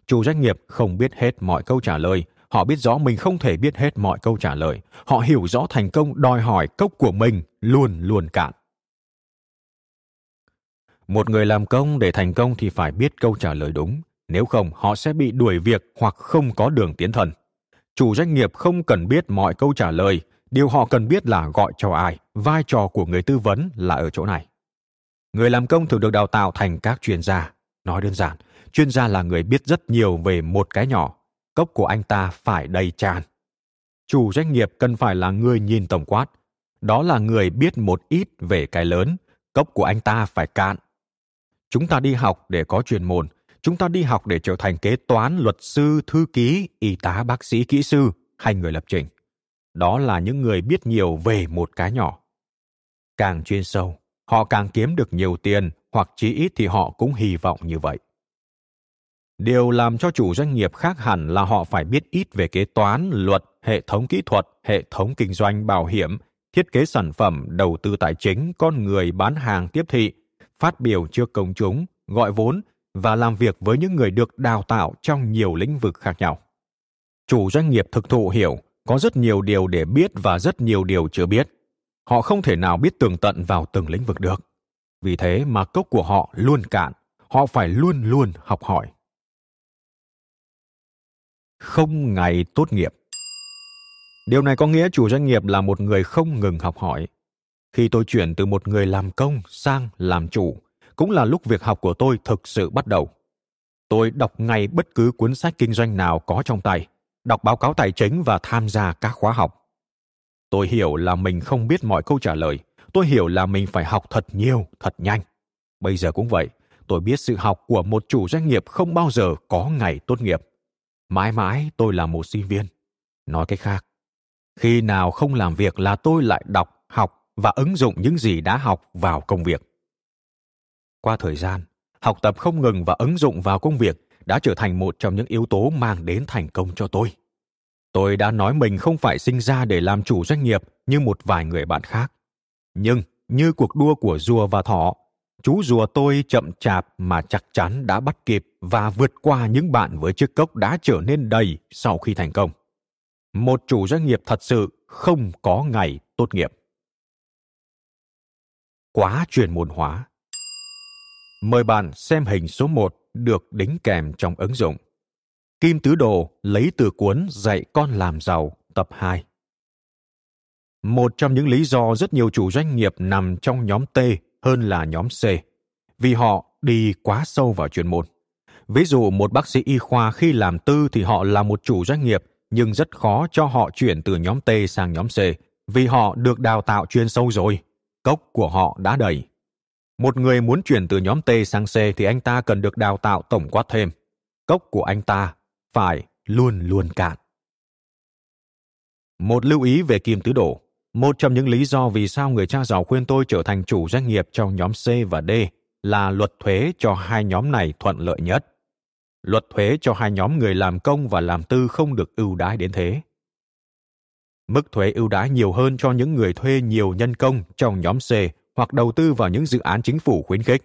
Chủ doanh nghiệp không biết hết mọi câu trả lời. Họ biết rõ mình không thể biết hết mọi câu trả lời. Họ hiểu rõ thành công đòi hỏi cốc của mình luôn luôn cạn. Một người làm công để thành công thì phải biết câu trả lời đúng. Nếu không, họ sẽ bị đuổi việc hoặc không có đường tiến thần. Chủ doanh nghiệp không cần biết mọi câu trả lời, điều họ cần biết là gọi cho ai, vai trò của người tư vấn là ở chỗ này. Người làm công thường được đào tạo thành các chuyên gia. Nói đơn giản, chuyên gia là người biết rất nhiều về một cái nhỏ, cốc của anh ta phải đầy tràn. Chủ doanh nghiệp cần phải là người nhìn tổng quát. Đó là người biết một ít về cái lớn, cốc của anh ta phải cạn. Chúng ta đi học để có chuyên môn, chúng ta đi học để trở thành kế toán, luật sư, thư ký, y tá, bác sĩ, kỹ sư hay người lập trình đó là những người biết nhiều về một cái nhỏ. Càng chuyên sâu, họ càng kiếm được nhiều tiền hoặc chí ít thì họ cũng hy vọng như vậy. Điều làm cho chủ doanh nghiệp khác hẳn là họ phải biết ít về kế toán, luật, hệ thống kỹ thuật, hệ thống kinh doanh, bảo hiểm, thiết kế sản phẩm, đầu tư tài chính, con người, bán hàng, tiếp thị, phát biểu trước công chúng, gọi vốn và làm việc với những người được đào tạo trong nhiều lĩnh vực khác nhau. Chủ doanh nghiệp thực thụ hiểu có rất nhiều điều để biết và rất nhiều điều chưa biết. Họ không thể nào biết tường tận vào từng lĩnh vực được. Vì thế mà cốc của họ luôn cạn, họ phải luôn luôn học hỏi. Không ngày tốt nghiệp. Điều này có nghĩa chủ doanh nghiệp là một người không ngừng học hỏi. Khi tôi chuyển từ một người làm công sang làm chủ, cũng là lúc việc học của tôi thực sự bắt đầu. Tôi đọc ngay bất cứ cuốn sách kinh doanh nào có trong tay đọc báo cáo tài chính và tham gia các khóa học. Tôi hiểu là mình không biết mọi câu trả lời. Tôi hiểu là mình phải học thật nhiều, thật nhanh. Bây giờ cũng vậy, tôi biết sự học của một chủ doanh nghiệp không bao giờ có ngày tốt nghiệp. Mãi mãi tôi là một sinh viên. Nói cách khác, khi nào không làm việc là tôi lại đọc, học và ứng dụng những gì đã học vào công việc. Qua thời gian, học tập không ngừng và ứng dụng vào công việc đã trở thành một trong những yếu tố mang đến thành công cho tôi. Tôi đã nói mình không phải sinh ra để làm chủ doanh nghiệp như một vài người bạn khác. Nhưng như cuộc đua của rùa và thỏ, chú rùa tôi chậm chạp mà chắc chắn đã bắt kịp và vượt qua những bạn với chiếc cốc đã trở nên đầy sau khi thành công. Một chủ doanh nghiệp thật sự không có ngày tốt nghiệp. Quá chuyên môn hóa mời bạn xem hình số 1 được đính kèm trong ứng dụng Kim Tứ Đồ lấy từ cuốn Dạy con làm giàu tập 2. Một trong những lý do rất nhiều chủ doanh nghiệp nằm trong nhóm T hơn là nhóm C, vì họ đi quá sâu vào chuyên môn. Ví dụ một bác sĩ y khoa khi làm tư thì họ là một chủ doanh nghiệp, nhưng rất khó cho họ chuyển từ nhóm T sang nhóm C, vì họ được đào tạo chuyên sâu rồi. Cốc của họ đã đầy. Một người muốn chuyển từ nhóm T sang C thì anh ta cần được đào tạo tổng quát thêm. Cốc của anh ta phải luôn luôn cạn. Một lưu ý về kim tứ đổ. Một trong những lý do vì sao người cha giàu khuyên tôi trở thành chủ doanh nghiệp trong nhóm C và D là luật thuế cho hai nhóm này thuận lợi nhất. Luật thuế cho hai nhóm người làm công và làm tư không được ưu đãi đến thế. Mức thuế ưu đãi nhiều hơn cho những người thuê nhiều nhân công trong nhóm C hoặc đầu tư vào những dự án chính phủ khuyến khích.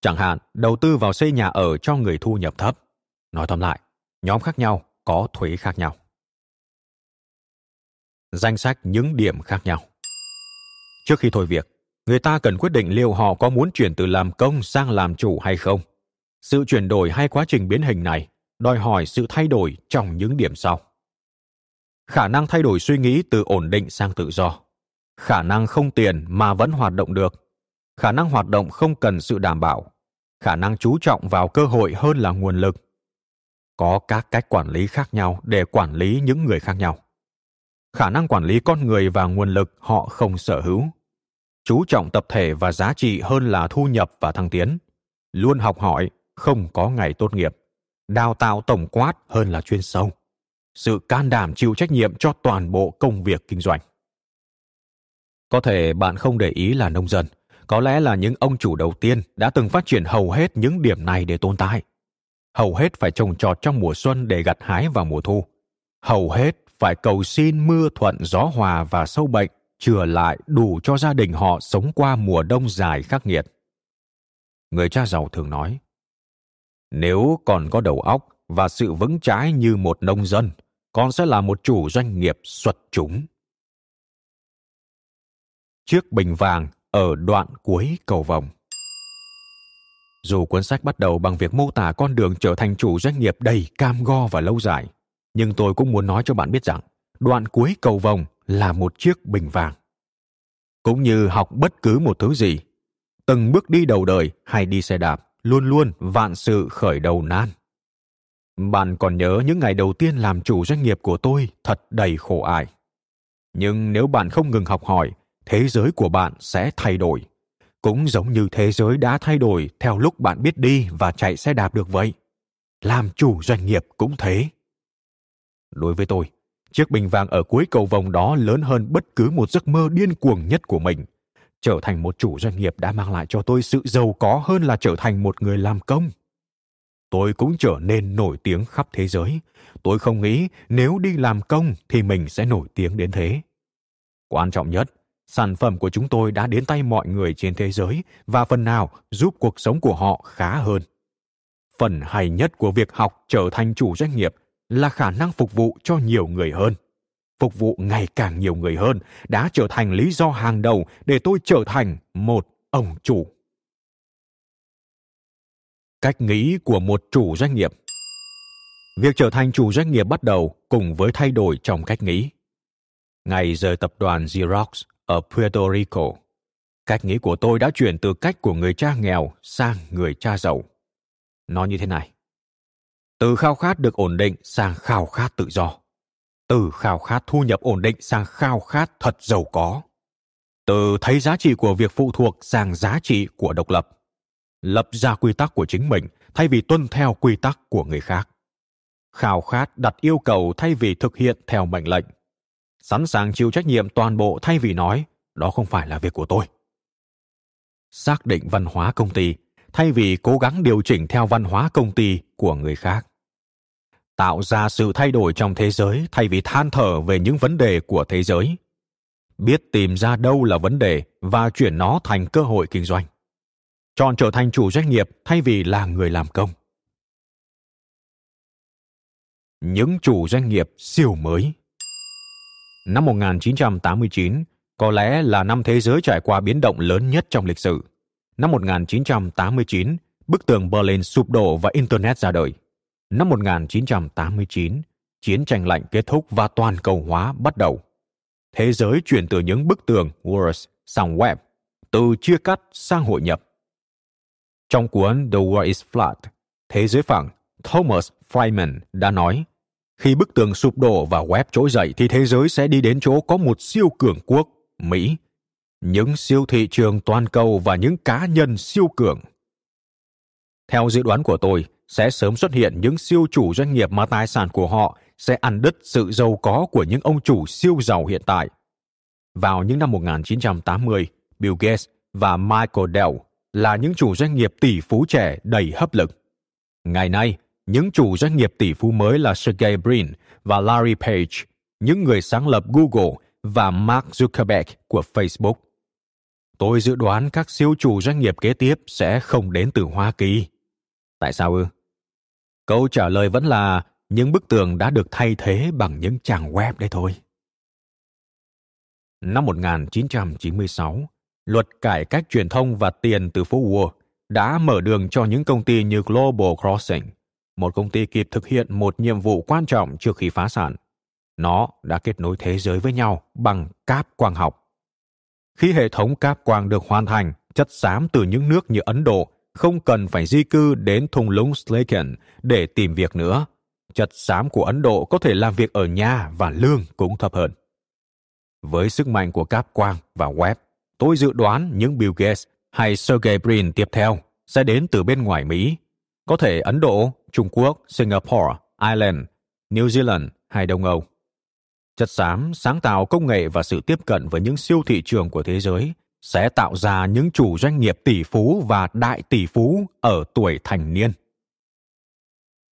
Chẳng hạn, đầu tư vào xây nhà ở cho người thu nhập thấp. Nói tóm lại, nhóm khác nhau có thuế khác nhau. Danh sách những điểm khác nhau. Trước khi thôi việc người ta cần quyết định liệu họ có muốn chuyển từ làm công sang làm chủ hay không. Sự chuyển đổi hay quá trình biến hình này đòi hỏi sự thay đổi trong những điểm sau. Khả năng thay đổi suy nghĩ từ ổn định sang tự do khả năng không tiền mà vẫn hoạt động được. Khả năng hoạt động không cần sự đảm bảo. Khả năng chú trọng vào cơ hội hơn là nguồn lực. Có các cách quản lý khác nhau để quản lý những người khác nhau. Khả năng quản lý con người và nguồn lực họ không sở hữu. Chú trọng tập thể và giá trị hơn là thu nhập và thăng tiến. Luôn học hỏi, không có ngày tốt nghiệp. Đào tạo tổng quát hơn là chuyên sâu. Sự can đảm chịu trách nhiệm cho toàn bộ công việc kinh doanh có thể bạn không để ý là nông dân có lẽ là những ông chủ đầu tiên đã từng phát triển hầu hết những điểm này để tồn tại hầu hết phải trồng trọt trong mùa xuân để gặt hái vào mùa thu. Hầu hết phải cầu xin mưa thuận gió hòa và sâu bệnh chừa lại đủ cho gia đình họ sống qua mùa đông dài khắc nghiệt. Người cha giàu thường nói, nếu còn có đầu óc và sự vững trái như một nông dân, con sẽ là một chủ doanh nghiệp xuất chúng. Chiếc bình vàng ở đoạn cuối cầu vòng dù cuốn sách bắt đầu bằng việc mô tả con đường trở thành chủ doanh nghiệp đầy cam go và lâu dài, nhưng tôi cũng muốn nói cho bạn biết rằng đoạn cuối cầu vòng là một chiếc bình vàng. Cũng như học bất cứ một thứ gì, từng bước đi đầu đời hay đi xe đạp, luôn luôn vạn sự khởi đầu nan. Bạn còn nhớ những ngày đầu tiên làm chủ doanh nghiệp của tôi thật đầy khổ ải. Nhưng nếu bạn không ngừng học hỏi, thế giới của bạn sẽ thay đổi. Cũng giống như thế giới đã thay đổi theo lúc bạn biết đi và chạy xe đạp được vậy. Làm chủ doanh nghiệp cũng thế. Đối với tôi, chiếc bình vàng ở cuối cầu vòng đó lớn hơn bất cứ một giấc mơ điên cuồng nhất của mình. Trở thành một chủ doanh nghiệp đã mang lại cho tôi sự giàu có hơn là trở thành một người làm công. Tôi cũng trở nên nổi tiếng khắp thế giới. Tôi không nghĩ nếu đi làm công thì mình sẽ nổi tiếng đến thế. Quan trọng nhất sản phẩm của chúng tôi đã đến tay mọi người trên thế giới và phần nào giúp cuộc sống của họ khá hơn. Phần hay nhất của việc học trở thành chủ doanh nghiệp là khả năng phục vụ cho nhiều người hơn. Phục vụ ngày càng nhiều người hơn đã trở thành lý do hàng đầu để tôi trở thành một ông chủ. Cách nghĩ của một chủ doanh nghiệp. Việc trở thành chủ doanh nghiệp bắt đầu cùng với thay đổi trong cách nghĩ. Ngày rời tập đoàn xerox ở Puerto Rico. Cách nghĩ của tôi đã chuyển từ cách của người cha nghèo sang người cha giàu. Nó như thế này. Từ khao khát được ổn định sang khao khát tự do. Từ khao khát thu nhập ổn định sang khao khát thật giàu có. Từ thấy giá trị của việc phụ thuộc sang giá trị của độc lập. Lập ra quy tắc của chính mình thay vì tuân theo quy tắc của người khác. Khao khát đặt yêu cầu thay vì thực hiện theo mệnh lệnh sẵn sàng chịu trách nhiệm toàn bộ thay vì nói, đó không phải là việc của tôi. Xác định văn hóa công ty, thay vì cố gắng điều chỉnh theo văn hóa công ty của người khác. Tạo ra sự thay đổi trong thế giới thay vì than thở về những vấn đề của thế giới. Biết tìm ra đâu là vấn đề và chuyển nó thành cơ hội kinh doanh. Chọn trở thành chủ doanh nghiệp thay vì là người làm công. Những chủ doanh nghiệp siêu mới. Năm 1989 có lẽ là năm thế giới trải qua biến động lớn nhất trong lịch sử. Năm 1989, bức tường Berlin sụp đổ và Internet ra đời. Năm 1989, chiến tranh lạnh kết thúc và toàn cầu hóa bắt đầu. Thế giới chuyển từ những bức tường Walls sang web, từ chia cắt sang hội nhập. Trong cuốn The World is Flat, Thế giới phẳng, Thomas Friedman đã nói khi bức tường sụp đổ và web trỗi dậy thì thế giới sẽ đi đến chỗ có một siêu cường quốc, Mỹ. Những siêu thị trường toàn cầu và những cá nhân siêu cường. Theo dự đoán của tôi, sẽ sớm xuất hiện những siêu chủ doanh nghiệp mà tài sản của họ sẽ ăn đứt sự giàu có của những ông chủ siêu giàu hiện tại. Vào những năm 1980, Bill Gates và Michael Dell là những chủ doanh nghiệp tỷ phú trẻ đầy hấp lực. Ngày nay, những chủ doanh nghiệp tỷ phú mới là Sergey Brin và Larry Page, những người sáng lập Google và Mark Zuckerberg của Facebook. Tôi dự đoán các siêu chủ doanh nghiệp kế tiếp sẽ không đến từ Hoa Kỳ. Tại sao ư? Câu trả lời vẫn là những bức tường đã được thay thế bằng những trang web đấy thôi. Năm 1996, luật cải cách truyền thông và tiền từ phố Wall đã mở đường cho những công ty như Global Crossing, một công ty kịp thực hiện một nhiệm vụ quan trọng trước khi phá sản. Nó đã kết nối thế giới với nhau bằng cáp quang học. Khi hệ thống cáp quang được hoàn thành, chất xám từ những nước như Ấn Độ không cần phải di cư đến thung lũng Slaken để tìm việc nữa. Chất xám của Ấn Độ có thể làm việc ở nhà và lương cũng thấp hơn. Với sức mạnh của cáp quang và web, tôi dự đoán những Bill Gates hay Sergey Brin tiếp theo sẽ đến từ bên ngoài Mỹ. Có thể Ấn Độ, Trung Quốc, Singapore, Ireland, New Zealand hay Đông Âu. Chất xám, sáng tạo công nghệ và sự tiếp cận với những siêu thị trường của thế giới sẽ tạo ra những chủ doanh nghiệp tỷ phú và đại tỷ phú ở tuổi thành niên.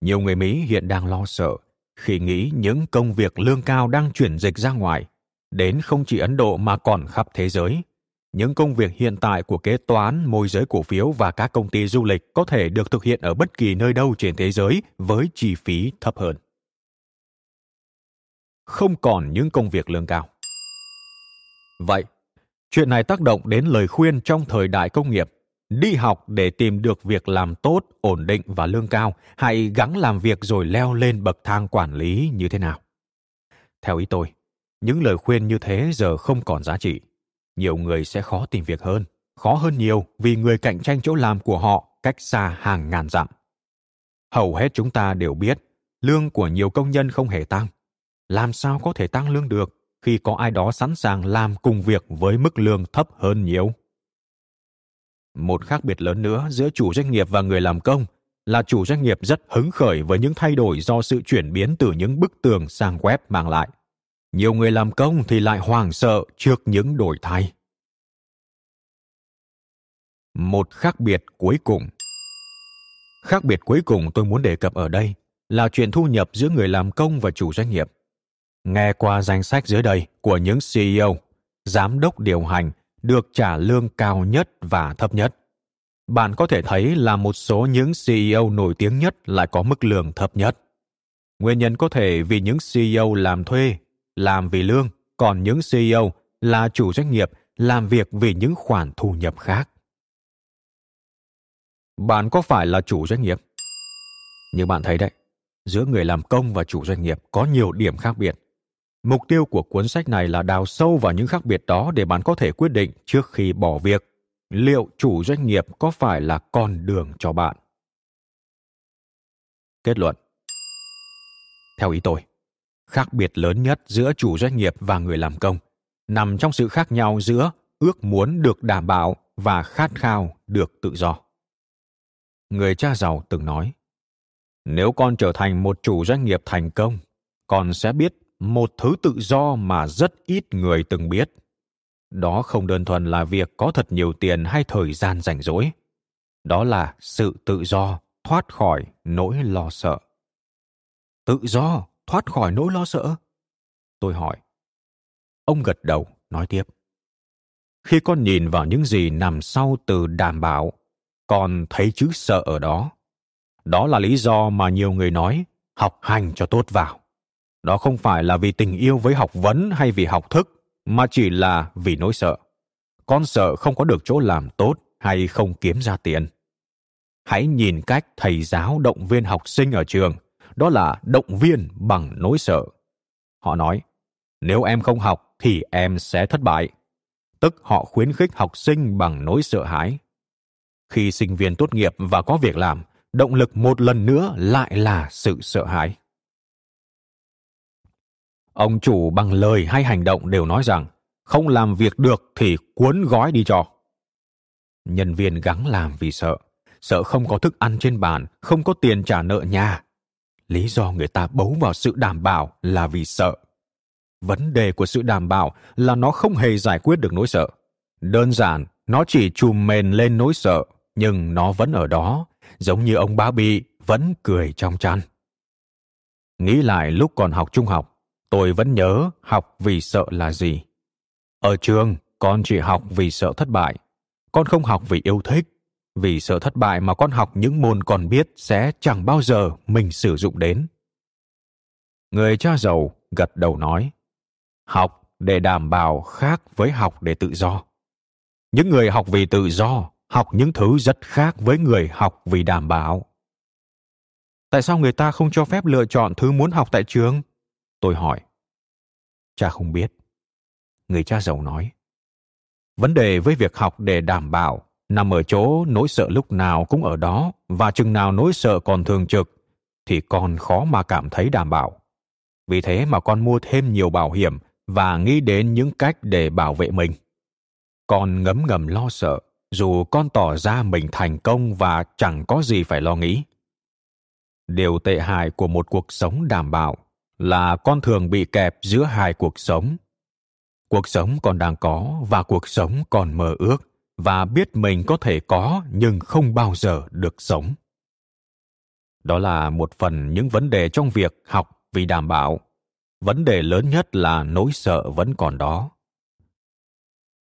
Nhiều người Mỹ hiện đang lo sợ khi nghĩ những công việc lương cao đang chuyển dịch ra ngoài, đến không chỉ Ấn Độ mà còn khắp thế giới – những công việc hiện tại của kế toán, môi giới cổ phiếu và các công ty du lịch có thể được thực hiện ở bất kỳ nơi đâu trên thế giới với chi phí thấp hơn. Không còn những công việc lương cao. Vậy, chuyện này tác động đến lời khuyên trong thời đại công nghiệp đi học để tìm được việc làm tốt, ổn định và lương cao, hay gắng làm việc rồi leo lên bậc thang quản lý như thế nào? Theo ý tôi, những lời khuyên như thế giờ không còn giá trị nhiều người sẽ khó tìm việc hơn, khó hơn nhiều vì người cạnh tranh chỗ làm của họ cách xa hàng ngàn dặm. Hầu hết chúng ta đều biết, lương của nhiều công nhân không hề tăng. Làm sao có thể tăng lương được khi có ai đó sẵn sàng làm cùng việc với mức lương thấp hơn nhiều? Một khác biệt lớn nữa giữa chủ doanh nghiệp và người làm công là chủ doanh nghiệp rất hứng khởi với những thay đổi do sự chuyển biến từ những bức tường sang web mang lại nhiều người làm công thì lại hoảng sợ trước những đổi thay. Một khác biệt cuối cùng. Khác biệt cuối cùng tôi muốn đề cập ở đây là chuyện thu nhập giữa người làm công và chủ doanh nghiệp. Nghe qua danh sách dưới đây của những ceo giám đốc điều hành được trả lương cao nhất và thấp nhất. Bạn có thể thấy là một số những ceo nổi tiếng nhất lại có mức lương thấp nhất. Nguyên nhân có thể vì những ceo làm thuê làm vì lương, còn những CEO là chủ doanh nghiệp làm việc vì những khoản thu nhập khác. Bạn có phải là chủ doanh nghiệp? Như bạn thấy đấy, giữa người làm công và chủ doanh nghiệp có nhiều điểm khác biệt. Mục tiêu của cuốn sách này là đào sâu vào những khác biệt đó để bạn có thể quyết định trước khi bỏ việc liệu chủ doanh nghiệp có phải là con đường cho bạn. Kết luận Theo ý tôi, khác biệt lớn nhất giữa chủ doanh nghiệp và người làm công, nằm trong sự khác nhau giữa ước muốn được đảm bảo và khát khao được tự do. Người cha giàu từng nói, nếu con trở thành một chủ doanh nghiệp thành công, con sẽ biết một thứ tự do mà rất ít người từng biết. Đó không đơn thuần là việc có thật nhiều tiền hay thời gian rảnh rỗi, đó là sự tự do thoát khỏi nỗi lo sợ. Tự do thoát khỏi nỗi lo sợ? Tôi hỏi. Ông gật đầu, nói tiếp. Khi con nhìn vào những gì nằm sau từ đảm bảo, con thấy chữ sợ ở đó. Đó là lý do mà nhiều người nói học hành cho tốt vào. Đó không phải là vì tình yêu với học vấn hay vì học thức, mà chỉ là vì nỗi sợ. Con sợ không có được chỗ làm tốt hay không kiếm ra tiền. Hãy nhìn cách thầy giáo động viên học sinh ở trường đó là động viên bằng nỗi sợ. Họ nói, nếu em không học thì em sẽ thất bại. Tức họ khuyến khích học sinh bằng nỗi sợ hãi. Khi sinh viên tốt nghiệp và có việc làm, động lực một lần nữa lại là sự sợ hãi. Ông chủ bằng lời hay hành động đều nói rằng, không làm việc được thì cuốn gói đi cho. Nhân viên gắng làm vì sợ. Sợ không có thức ăn trên bàn, không có tiền trả nợ nhà lý do người ta bấu vào sự đảm bảo là vì sợ. Vấn đề của sự đảm bảo là nó không hề giải quyết được nỗi sợ. Đơn giản, nó chỉ chùm mền lên nỗi sợ, nhưng nó vẫn ở đó, giống như ông bá bị vẫn cười trong chăn. Nghĩ lại lúc còn học trung học, tôi vẫn nhớ học vì sợ là gì. Ở trường, con chỉ học vì sợ thất bại, con không học vì yêu thích vì sợ thất bại mà con học những môn con biết sẽ chẳng bao giờ mình sử dụng đến. Người cha giàu gật đầu nói, học để đảm bảo khác với học để tự do. Những người học vì tự do học những thứ rất khác với người học vì đảm bảo. Tại sao người ta không cho phép lựa chọn thứ muốn học tại trường? Tôi hỏi. Cha không biết. Người cha giàu nói, vấn đề với việc học để đảm bảo nằm ở chỗ nỗi sợ lúc nào cũng ở đó, và chừng nào nỗi sợ còn thường trực, thì con khó mà cảm thấy đảm bảo. Vì thế mà con mua thêm nhiều bảo hiểm và nghĩ đến những cách để bảo vệ mình. Con ngấm ngầm lo sợ, dù con tỏ ra mình thành công và chẳng có gì phải lo nghĩ. Điều tệ hại của một cuộc sống đảm bảo là con thường bị kẹp giữa hai cuộc sống. Cuộc sống con đang có và cuộc sống còn mơ ước và biết mình có thể có nhưng không bao giờ được sống. Đó là một phần những vấn đề trong việc học vì đảm bảo. Vấn đề lớn nhất là nỗi sợ vẫn còn đó.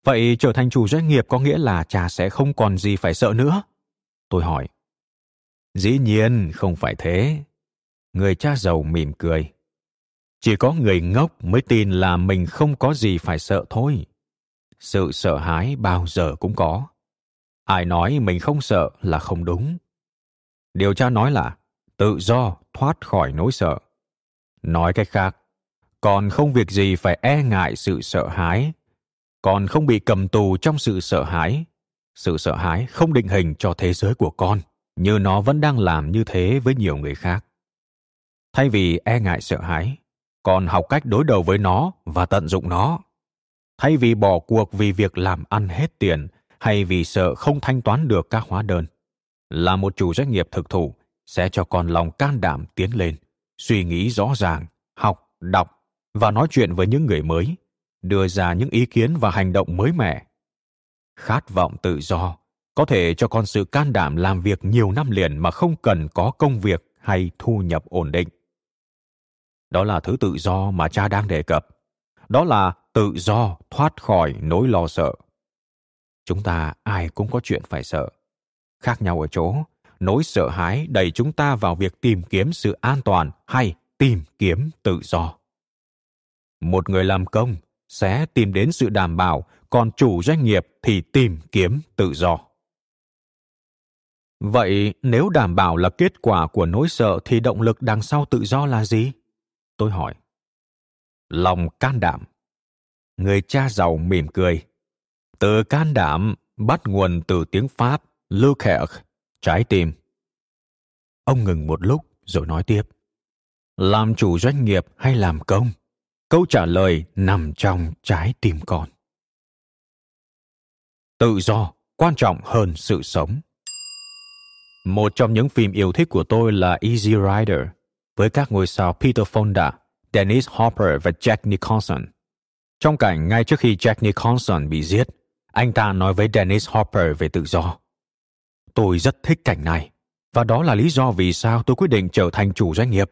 Vậy trở thành chủ doanh nghiệp có nghĩa là cha sẽ không còn gì phải sợ nữa? Tôi hỏi. Dĩ nhiên không phải thế. Người cha giàu mỉm cười. Chỉ có người ngốc mới tin là mình không có gì phải sợ thôi sự sợ hãi bao giờ cũng có. Ai nói mình không sợ là không đúng. Điều cha nói là tự do thoát khỏi nỗi sợ. Nói cách khác, còn không việc gì phải e ngại sự sợ hãi. Còn không bị cầm tù trong sự sợ hãi. Sự sợ hãi không định hình cho thế giới của con, như nó vẫn đang làm như thế với nhiều người khác. Thay vì e ngại sợ hãi, còn học cách đối đầu với nó và tận dụng nó thay vì bỏ cuộc vì việc làm ăn hết tiền, hay vì sợ không thanh toán được các hóa đơn, là một chủ doanh nghiệp thực thụ, sẽ cho con lòng can đảm tiến lên, suy nghĩ rõ ràng, học, đọc và nói chuyện với những người mới, đưa ra những ý kiến và hành động mới mẻ. Khát vọng tự do có thể cho con sự can đảm làm việc nhiều năm liền mà không cần có công việc hay thu nhập ổn định. Đó là thứ tự do mà cha đang đề cập. Đó là tự do thoát khỏi nỗi lo sợ. Chúng ta ai cũng có chuyện phải sợ. Khác nhau ở chỗ, nỗi sợ hãi đẩy chúng ta vào việc tìm kiếm sự an toàn hay tìm kiếm tự do. Một người làm công sẽ tìm đến sự đảm bảo, còn chủ doanh nghiệp thì tìm kiếm tự do. Vậy nếu đảm bảo là kết quả của nỗi sợ thì động lực đằng sau tự do là gì? Tôi hỏi. Lòng can đảm người cha giàu mỉm cười từ can đảm bắt nguồn từ tiếng pháp Lucaire, trái tim. Ông ngừng một lúc rồi nói tiếp. Làm chủ doanh nghiệp hay làm công? Câu trả lời nằm trong trái tim con. Tự do quan trọng hơn sự sống. Một trong những phim yêu thích của tôi là Easy Rider với các ngôi sao Peter Fonda, Dennis Hopper và Jack Nicholson. Trong cảnh ngay trước khi Jack Nicholson bị giết, anh ta nói với Dennis Hopper về tự do. Tôi rất thích cảnh này, và đó là lý do vì sao tôi quyết định trở thành chủ doanh nghiệp.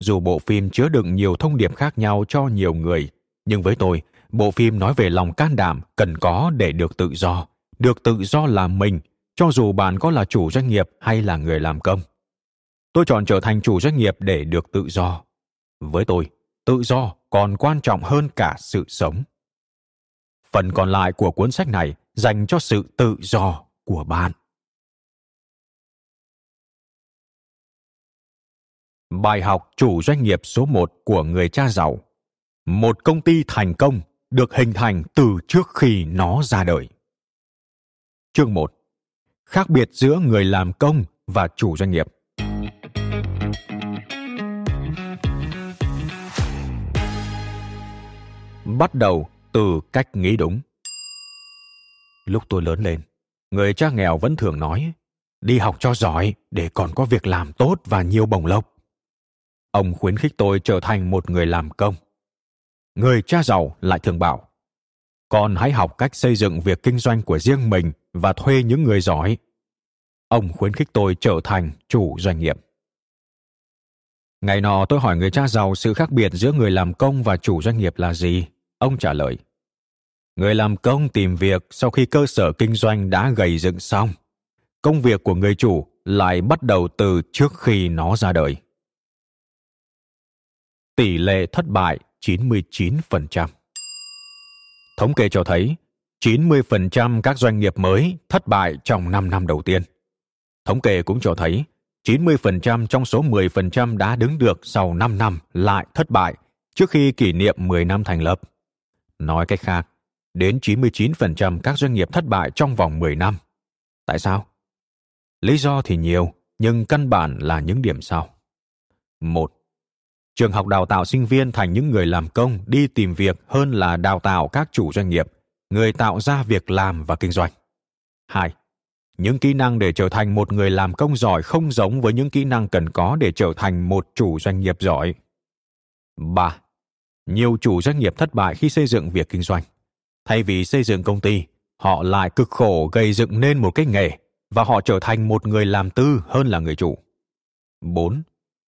Dù bộ phim chứa đựng nhiều thông điệp khác nhau cho nhiều người, nhưng với tôi, bộ phim nói về lòng can đảm cần có để được tự do, được tự do làm mình, cho dù bạn có là chủ doanh nghiệp hay là người làm công. Tôi chọn trở thành chủ doanh nghiệp để được tự do. Với tôi, tự do còn quan trọng hơn cả sự sống. Phần còn lại của cuốn sách này dành cho sự tự do của bạn. Bài học chủ doanh nghiệp số 1 của người cha giàu. Một công ty thành công được hình thành từ trước khi nó ra đời. Chương 1. Khác biệt giữa người làm công và chủ doanh nghiệp. Bắt đầu từ cách nghĩ đúng. Lúc tôi lớn lên, người cha nghèo vẫn thường nói, đi học cho giỏi để còn có việc làm tốt và nhiều bổng lộc. Ông khuyến khích tôi trở thành một người làm công. Người cha giàu lại thường bảo, con hãy học cách xây dựng việc kinh doanh của riêng mình và thuê những người giỏi. Ông khuyến khích tôi trở thành chủ doanh nghiệp. Ngày nọ tôi hỏi người cha giàu sự khác biệt giữa người làm công và chủ doanh nghiệp là gì. Ông trả lời, người làm công tìm việc sau khi cơ sở kinh doanh đã gầy dựng xong. Công việc của người chủ lại bắt đầu từ trước khi nó ra đời. Tỷ lệ thất bại 99%. Thống kê cho thấy 90% các doanh nghiệp mới thất bại trong 5 năm đầu tiên. Thống kê cũng cho thấy 90% trong số 10% đã đứng được sau 5 năm lại thất bại trước khi kỷ niệm 10 năm thành lập. Nói cách khác, đến 99% các doanh nghiệp thất bại trong vòng 10 năm. Tại sao? Lý do thì nhiều, nhưng căn bản là những điểm sau. Một, trường học đào tạo sinh viên thành những người làm công đi tìm việc hơn là đào tạo các chủ doanh nghiệp, người tạo ra việc làm và kinh doanh. Hai, những kỹ năng để trở thành một người làm công giỏi không giống với những kỹ năng cần có để trở thành một chủ doanh nghiệp giỏi. 3. Nhiều chủ doanh nghiệp thất bại khi xây dựng việc kinh doanh. Thay vì xây dựng công ty, họ lại cực khổ gây dựng nên một cái nghề và họ trở thành một người làm tư hơn là người chủ. 4.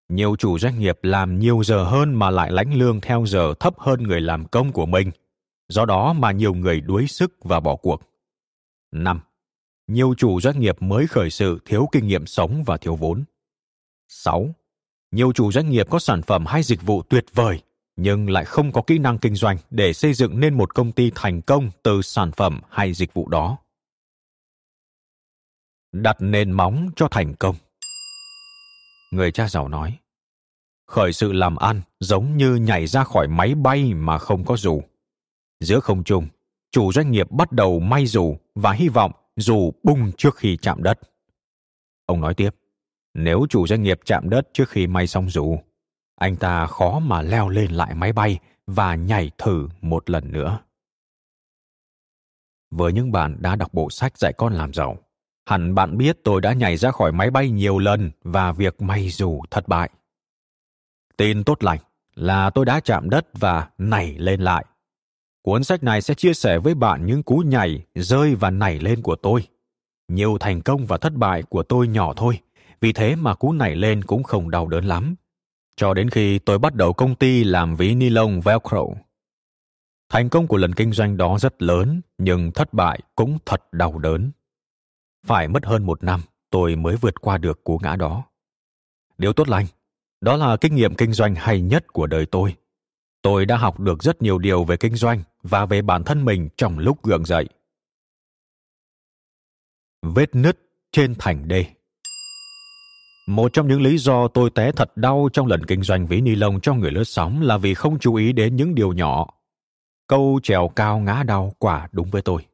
Nhiều chủ doanh nghiệp làm nhiều giờ hơn mà lại lãnh lương theo giờ thấp hơn người làm công của mình. Do đó mà nhiều người đuối sức và bỏ cuộc. 5 nhiều chủ doanh nghiệp mới khởi sự thiếu kinh nghiệm sống và thiếu vốn. 6. Nhiều chủ doanh nghiệp có sản phẩm hay dịch vụ tuyệt vời nhưng lại không có kỹ năng kinh doanh để xây dựng nên một công ty thành công từ sản phẩm hay dịch vụ đó. Đặt nền móng cho thành công. Người cha giàu nói, khởi sự làm ăn giống như nhảy ra khỏi máy bay mà không có dù. Giữa không trung, chủ doanh nghiệp bắt đầu may dù và hy vọng dù bung trước khi chạm đất. Ông nói tiếp, nếu chủ doanh nghiệp chạm đất trước khi may xong dù, anh ta khó mà leo lên lại máy bay và nhảy thử một lần nữa. Với những bạn đã đọc bộ sách dạy con làm giàu, hẳn bạn biết tôi đã nhảy ra khỏi máy bay nhiều lần và việc may dù thất bại. Tin tốt lành là tôi đã chạm đất và nảy lên lại Cuốn sách này sẽ chia sẻ với bạn những cú nhảy, rơi và nảy lên của tôi. Nhiều thành công và thất bại của tôi nhỏ thôi, vì thế mà cú nảy lên cũng không đau đớn lắm. Cho đến khi tôi bắt đầu công ty làm ví ni lông Velcro. Thành công của lần kinh doanh đó rất lớn, nhưng thất bại cũng thật đau đớn. Phải mất hơn một năm, tôi mới vượt qua được cú ngã đó. Điều tốt lành, đó là kinh nghiệm kinh doanh hay nhất của đời tôi tôi đã học được rất nhiều điều về kinh doanh và về bản thân mình trong lúc gượng dậy vết nứt trên thành đê một trong những lý do tôi té thật đau trong lần kinh doanh ví ni lông cho người lướt sóng là vì không chú ý đến những điều nhỏ. Câu trèo cao ngã đau quả đúng với tôi.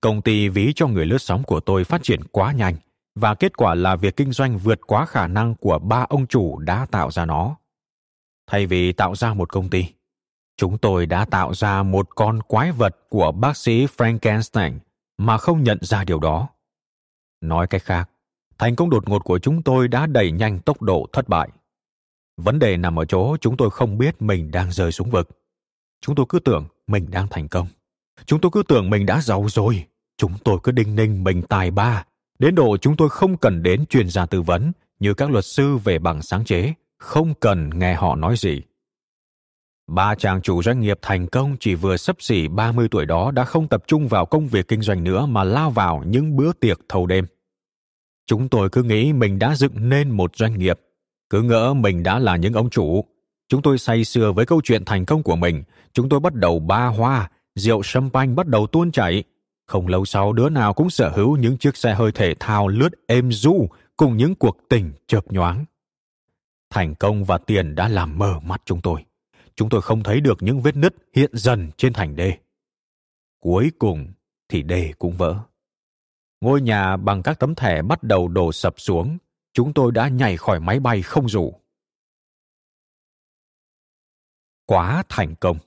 Công ty ví cho người lướt sóng của tôi phát triển quá nhanh và kết quả là việc kinh doanh vượt quá khả năng của ba ông chủ đã tạo ra nó. Thay vì tạo ra một công ty, chúng tôi đã tạo ra một con quái vật của bác sĩ frankenstein mà không nhận ra điều đó. Nói cách khác thành công đột ngột của chúng tôi đã đẩy nhanh tốc độ thất bại. Vấn đề nằm ở chỗ chúng tôi không biết mình đang rơi xuống vực. Chúng tôi cứ tưởng mình đang thành công. Chúng tôi cứ tưởng mình đã giàu rồi. Chúng tôi cứ đinh ninh mình tài ba. Đến độ chúng tôi không cần đến chuyên gia tư vấn như các luật sư về bằng sáng chế, không cần nghe họ nói gì. Ba chàng chủ doanh nghiệp thành công chỉ vừa sấp xỉ 30 tuổi đó đã không tập trung vào công việc kinh doanh nữa mà lao vào những bữa tiệc thâu đêm. Chúng tôi cứ nghĩ mình đã dựng nên một doanh nghiệp, cứ ngỡ mình đã là những ông chủ. Chúng tôi say sưa với câu chuyện thành công của mình, chúng tôi bắt đầu ba hoa, rượu champagne bắt đầu tuôn chảy. Không lâu sau đứa nào cũng sở hữu những chiếc xe hơi thể thao lướt êm du cùng những cuộc tình chợp nhoáng. Thành công và tiền đã làm mờ mắt chúng tôi chúng tôi không thấy được những vết nứt hiện dần trên thành đê. Cuối cùng thì đê cũng vỡ. Ngôi nhà bằng các tấm thẻ bắt đầu đổ sập xuống. Chúng tôi đã nhảy khỏi máy bay không rủ. Quá thành công.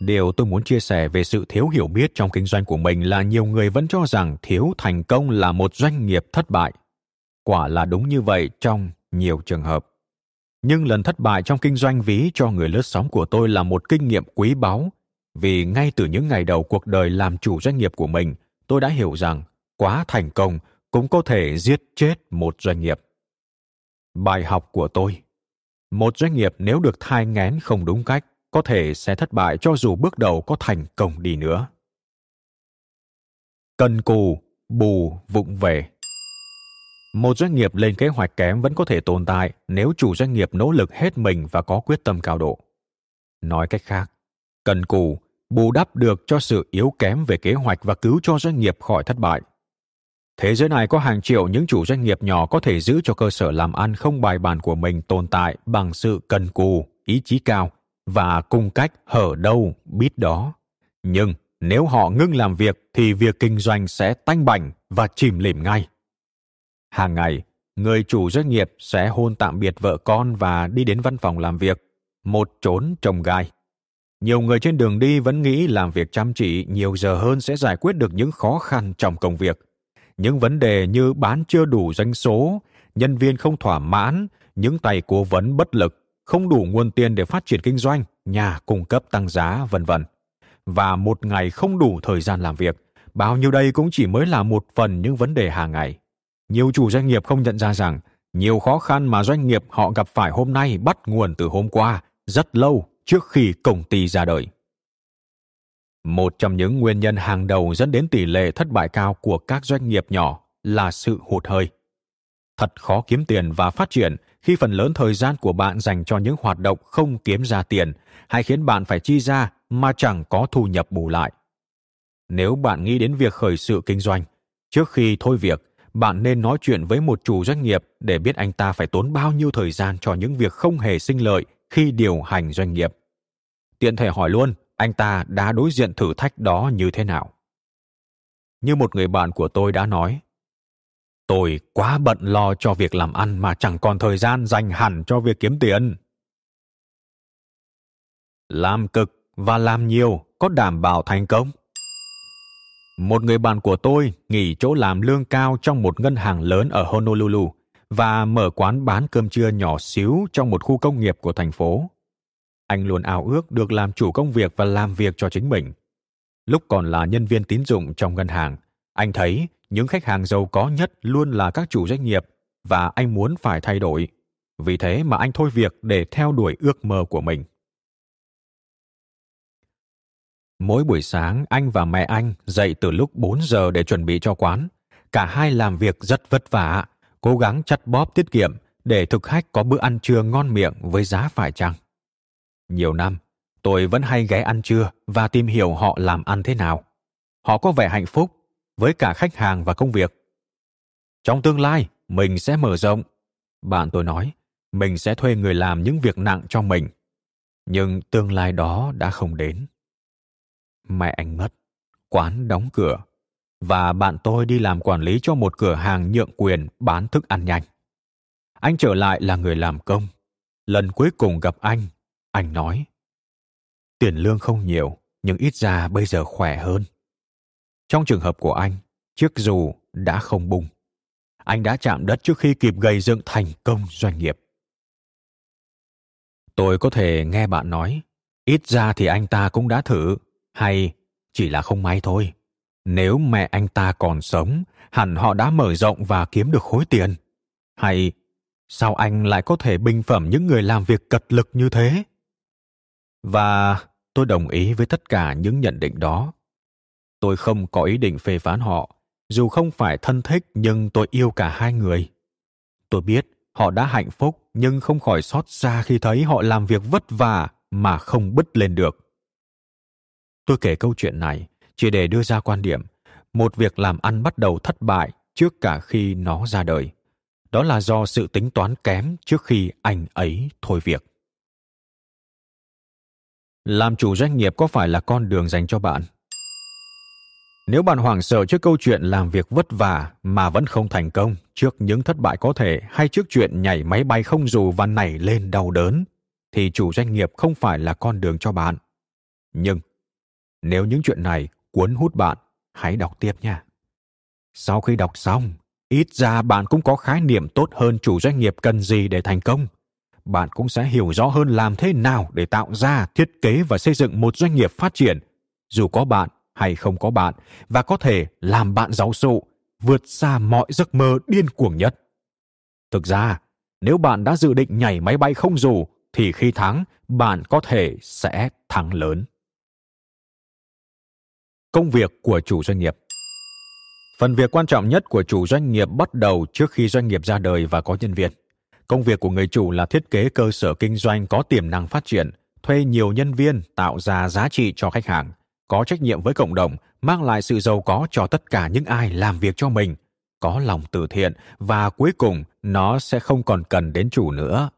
Điều tôi muốn chia sẻ về sự thiếu hiểu biết trong kinh doanh của mình là nhiều người vẫn cho rằng thiếu thành công là một doanh nghiệp thất bại. Quả là đúng như vậy trong nhiều trường hợp nhưng lần thất bại trong kinh doanh ví cho người lướt sóng của tôi là một kinh nghiệm quý báu, vì ngay từ những ngày đầu cuộc đời làm chủ doanh nghiệp của mình tôi đã hiểu rằng quá thành công cũng có thể giết chết một doanh nghiệp. Bài học của tôi, một doanh nghiệp nếu được thai ngén không đúng cách, có thể sẽ thất bại cho dù bước đầu có thành công đi nữa. Cần cù, bù, vụng về. Một doanh nghiệp lên kế hoạch kém vẫn có thể tồn tại nếu chủ doanh nghiệp nỗ lực hết mình và có quyết tâm cao độ. Nói cách khác, cần cù bù đắp được cho sự yếu kém về kế hoạch và cứu cho doanh nghiệp khỏi thất bại. Thế giới này có hàng triệu những chủ doanh nghiệp nhỏ có thể giữ cho cơ sở làm ăn không bài bản của mình tồn tại bằng sự cần cù ý chí cao và cung cách hở đâu biết đó. Nhưng nếu họ ngưng làm việc thì việc kinh doanh sẽ tanh bành và chìm lìm ngay. Hàng ngày, người chủ doanh nghiệp sẽ hôn tạm biệt vợ con và đi đến văn phòng làm việc, một trốn trồng gai. Nhiều người trên đường đi vẫn nghĩ làm việc chăm chỉ nhiều giờ hơn sẽ giải quyết được những khó khăn trong công việc. Những vấn đề như bán chưa đủ doanh số, nhân viên không thỏa mãn, những tay cố vấn bất lực, không đủ nguồn tiền để phát triển kinh doanh, nhà cung cấp tăng giá, vân vân. Và một ngày không đủ thời gian làm việc, bao nhiêu đây cũng chỉ mới là một phần những vấn đề hàng ngày nhiều chủ doanh nghiệp không nhận ra rằng nhiều khó khăn mà doanh nghiệp họ gặp phải hôm nay bắt nguồn từ hôm qua rất lâu trước khi công ty ra đời. Một trong những nguyên nhân hàng đầu dẫn đến tỷ lệ thất bại cao của các doanh nghiệp nhỏ là sự hụt hơi. Thật khó kiếm tiền và phát triển khi phần lớn thời gian của bạn dành cho những hoạt động không kiếm ra tiền hay khiến bạn phải chi ra mà chẳng có thu nhập bù lại. Nếu bạn nghĩ đến việc khởi sự kinh doanh, trước khi thôi việc, bạn nên nói chuyện với một chủ doanh nghiệp để biết anh ta phải tốn bao nhiêu thời gian cho những việc không hề sinh lợi khi điều hành doanh nghiệp. Tiện thể hỏi luôn, anh ta đã đối diện thử thách đó như thế nào? Như một người bạn của tôi đã nói, tôi quá bận lo cho việc làm ăn mà chẳng còn thời gian dành hẳn cho việc kiếm tiền. Làm cực và làm nhiều có đảm bảo thành công? Một người bạn của tôi nghỉ chỗ làm lương cao trong một ngân hàng lớn ở Honolulu và mở quán bán cơm trưa nhỏ xíu trong một khu công nghiệp của thành phố. Anh luôn ao ước được làm chủ công việc và làm việc cho chính mình. Lúc còn là nhân viên tín dụng trong ngân hàng, anh thấy những khách hàng giàu có nhất luôn là các chủ doanh nghiệp và anh muốn phải thay đổi. Vì thế mà anh thôi việc để theo đuổi ước mơ của mình. Mỗi buổi sáng, anh và mẹ anh dậy từ lúc 4 giờ để chuẩn bị cho quán. Cả hai làm việc rất vất vả, cố gắng chặt bóp tiết kiệm để thực khách có bữa ăn trưa ngon miệng với giá phải chăng. Nhiều năm, tôi vẫn hay ghé ăn trưa và tìm hiểu họ làm ăn thế nào. Họ có vẻ hạnh phúc với cả khách hàng và công việc. Trong tương lai, mình sẽ mở rộng. Bạn tôi nói, mình sẽ thuê người làm những việc nặng cho mình. Nhưng tương lai đó đã không đến mẹ anh mất, quán đóng cửa và bạn tôi đi làm quản lý cho một cửa hàng nhượng quyền bán thức ăn nhanh. Anh trở lại là người làm công. Lần cuối cùng gặp anh, anh nói: "Tiền lương không nhiều, nhưng ít ra bây giờ khỏe hơn." Trong trường hợp của anh, chiếc dù đã không bung. Anh đã chạm đất trước khi kịp gây dựng thành công doanh nghiệp. tôi có thể nghe bạn nói ít ra thì anh ta cũng đã thử hay chỉ là không may thôi nếu mẹ anh ta còn sống, hẳn họ đã mở rộng và kiếm được khối tiền. Hay sao anh lại có thể bình phẩm những người làm việc cật lực như thế? Và tôi đồng ý với tất cả những nhận định đó. Tôi không có ý định phê phán họ, dù không phải thân thích nhưng tôi yêu cả hai người. Tôi biết họ đã hạnh phúc nhưng không khỏi xót xa khi thấy họ làm việc vất vả mà không bứt lên được. Tôi kể câu chuyện này chỉ để đưa ra quan điểm, một việc làm ăn bắt đầu thất bại trước cả khi nó ra đời. Đó là do sự tính toán kém trước khi anh ấy thôi việc. Làm chủ doanh nghiệp có phải là con đường dành cho bạn? Nếu bạn hoảng sợ trước câu chuyện làm việc vất vả mà vẫn không thành công trước những thất bại có thể hay trước chuyện nhảy máy bay không dù và nảy lên đau đớn, thì chủ doanh nghiệp không phải là con đường cho bạn. Nhưng nếu những chuyện này cuốn hút bạn, hãy đọc tiếp nha. Sau khi đọc xong, ít ra bạn cũng có khái niệm tốt hơn chủ doanh nghiệp cần gì để thành công. Bạn cũng sẽ hiểu rõ hơn làm thế nào để tạo ra, thiết kế và xây dựng một doanh nghiệp phát triển. Dù có bạn hay không có bạn, và có thể làm bạn giàu sụ vượt xa mọi giấc mơ điên cuồng nhất. Thực ra, nếu bạn đã dự định nhảy máy bay không dù, thì khi thắng, bạn có thể sẽ thắng lớn công việc của chủ doanh nghiệp. Phần việc quan trọng nhất của chủ doanh nghiệp bắt đầu trước khi doanh nghiệp ra đời và có nhân viên. Công việc của người chủ là thiết kế cơ sở kinh doanh có tiềm năng phát triển, thuê nhiều nhân viên, tạo ra giá trị cho khách hàng, có trách nhiệm với cộng đồng, mang lại sự giàu có cho tất cả những ai làm việc cho mình. Có lòng từ thiện và cuối cùng nó sẽ không còn cần đến chủ nữa.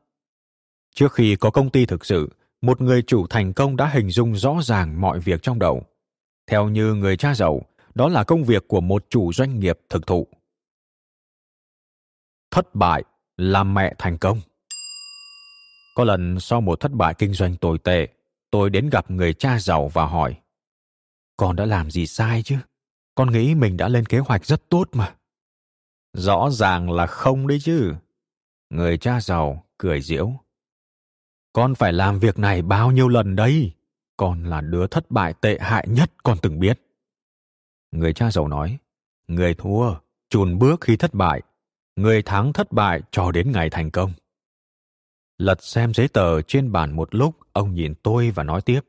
Trước khi có công ty thực sự, một người chủ thành công đã hình dung rõ ràng mọi việc trong đầu theo như người cha giàu, đó là công việc của một chủ doanh nghiệp thực thụ. Thất bại là mẹ thành công. Có lần sau một thất bại kinh doanh tồi tệ, tôi đến gặp người cha giàu và hỏi, con đã làm gì sai chứ? Con nghĩ mình đã lên kế hoạch rất tốt mà. Rõ ràng là không đấy chứ. Người cha giàu cười diễu: con phải làm việc này bao nhiêu lần đấy con là đứa thất bại tệ hại nhất con từng biết. Người cha giàu nói, người thua, chùn bước khi thất bại, người thắng thất bại cho đến ngày thành công. Lật xem giấy tờ trên bàn một lúc, ông nhìn tôi và nói tiếp,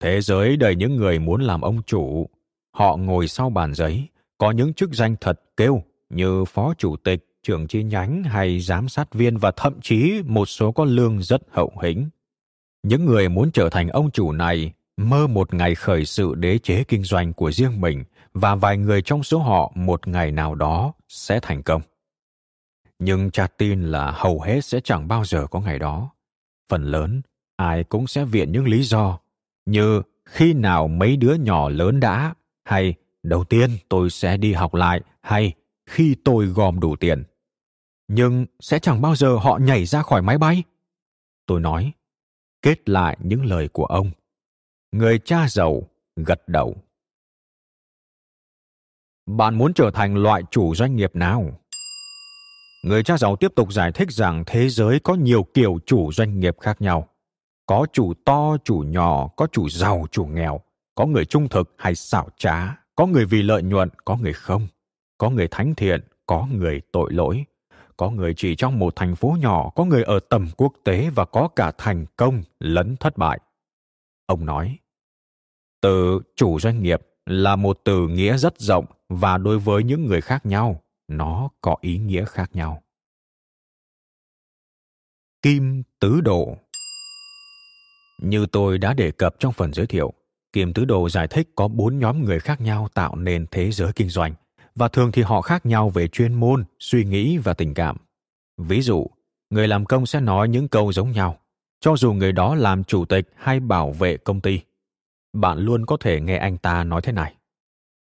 thế giới đầy những người muốn làm ông chủ, họ ngồi sau bàn giấy, có những chức danh thật kêu như phó chủ tịch, trưởng chi nhánh hay giám sát viên và thậm chí một số có lương rất hậu hĩnh những người muốn trở thành ông chủ này mơ một ngày khởi sự đế chế kinh doanh của riêng mình và vài người trong số họ một ngày nào đó sẽ thành công. Nhưng cha tin là hầu hết sẽ chẳng bao giờ có ngày đó. Phần lớn, ai cũng sẽ viện những lý do như khi nào mấy đứa nhỏ lớn đã, hay đầu tiên tôi sẽ đi học lại, hay khi tôi gom đủ tiền. Nhưng sẽ chẳng bao giờ họ nhảy ra khỏi máy bay. Tôi nói kết lại những lời của ông. Người cha giàu gật đầu. Bạn muốn trở thành loại chủ doanh nghiệp nào? Người cha giàu tiếp tục giải thích rằng thế giới có nhiều kiểu chủ doanh nghiệp khác nhau. Có chủ to, chủ nhỏ, có chủ giàu, chủ nghèo, có người trung thực hay xảo trá, có người vì lợi nhuận, có người không, có người thánh thiện, có người tội lỗi có người chỉ trong một thành phố nhỏ, có người ở tầm quốc tế và có cả thành công lẫn thất bại. Ông nói, từ chủ doanh nghiệp là một từ nghĩa rất rộng và đối với những người khác nhau, nó có ý nghĩa khác nhau. Kim tứ đồ. Như tôi đã đề cập trong phần giới thiệu, kim tứ đồ giải thích có bốn nhóm người khác nhau tạo nên thế giới kinh doanh và thường thì họ khác nhau về chuyên môn, suy nghĩ và tình cảm. Ví dụ, người làm công sẽ nói những câu giống nhau, cho dù người đó làm chủ tịch hay bảo vệ công ty. Bạn luôn có thể nghe anh ta nói thế này.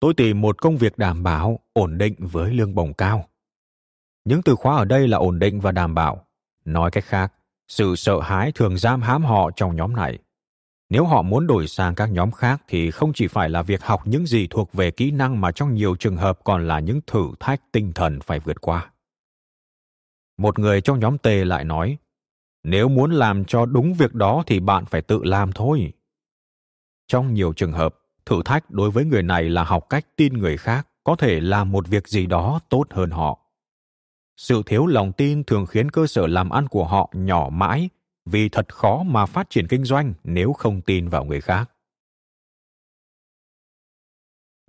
Tôi tìm một công việc đảm bảo, ổn định với lương bổng cao. Những từ khóa ở đây là ổn định và đảm bảo. Nói cách khác, sự sợ hãi thường giam hãm họ trong nhóm này nếu họ muốn đổi sang các nhóm khác thì không chỉ phải là việc học những gì thuộc về kỹ năng mà trong nhiều trường hợp còn là những thử thách tinh thần phải vượt qua. Một người trong nhóm t lại nói, nếu muốn làm cho đúng việc đó thì bạn phải tự làm thôi. Trong nhiều trường hợp, thử thách đối với người này là học cách tin người khác có thể làm một việc gì đó tốt hơn họ. Sự thiếu lòng tin thường khiến cơ sở làm ăn của họ nhỏ mãi vì thật khó mà phát triển kinh doanh nếu không tin vào người khác.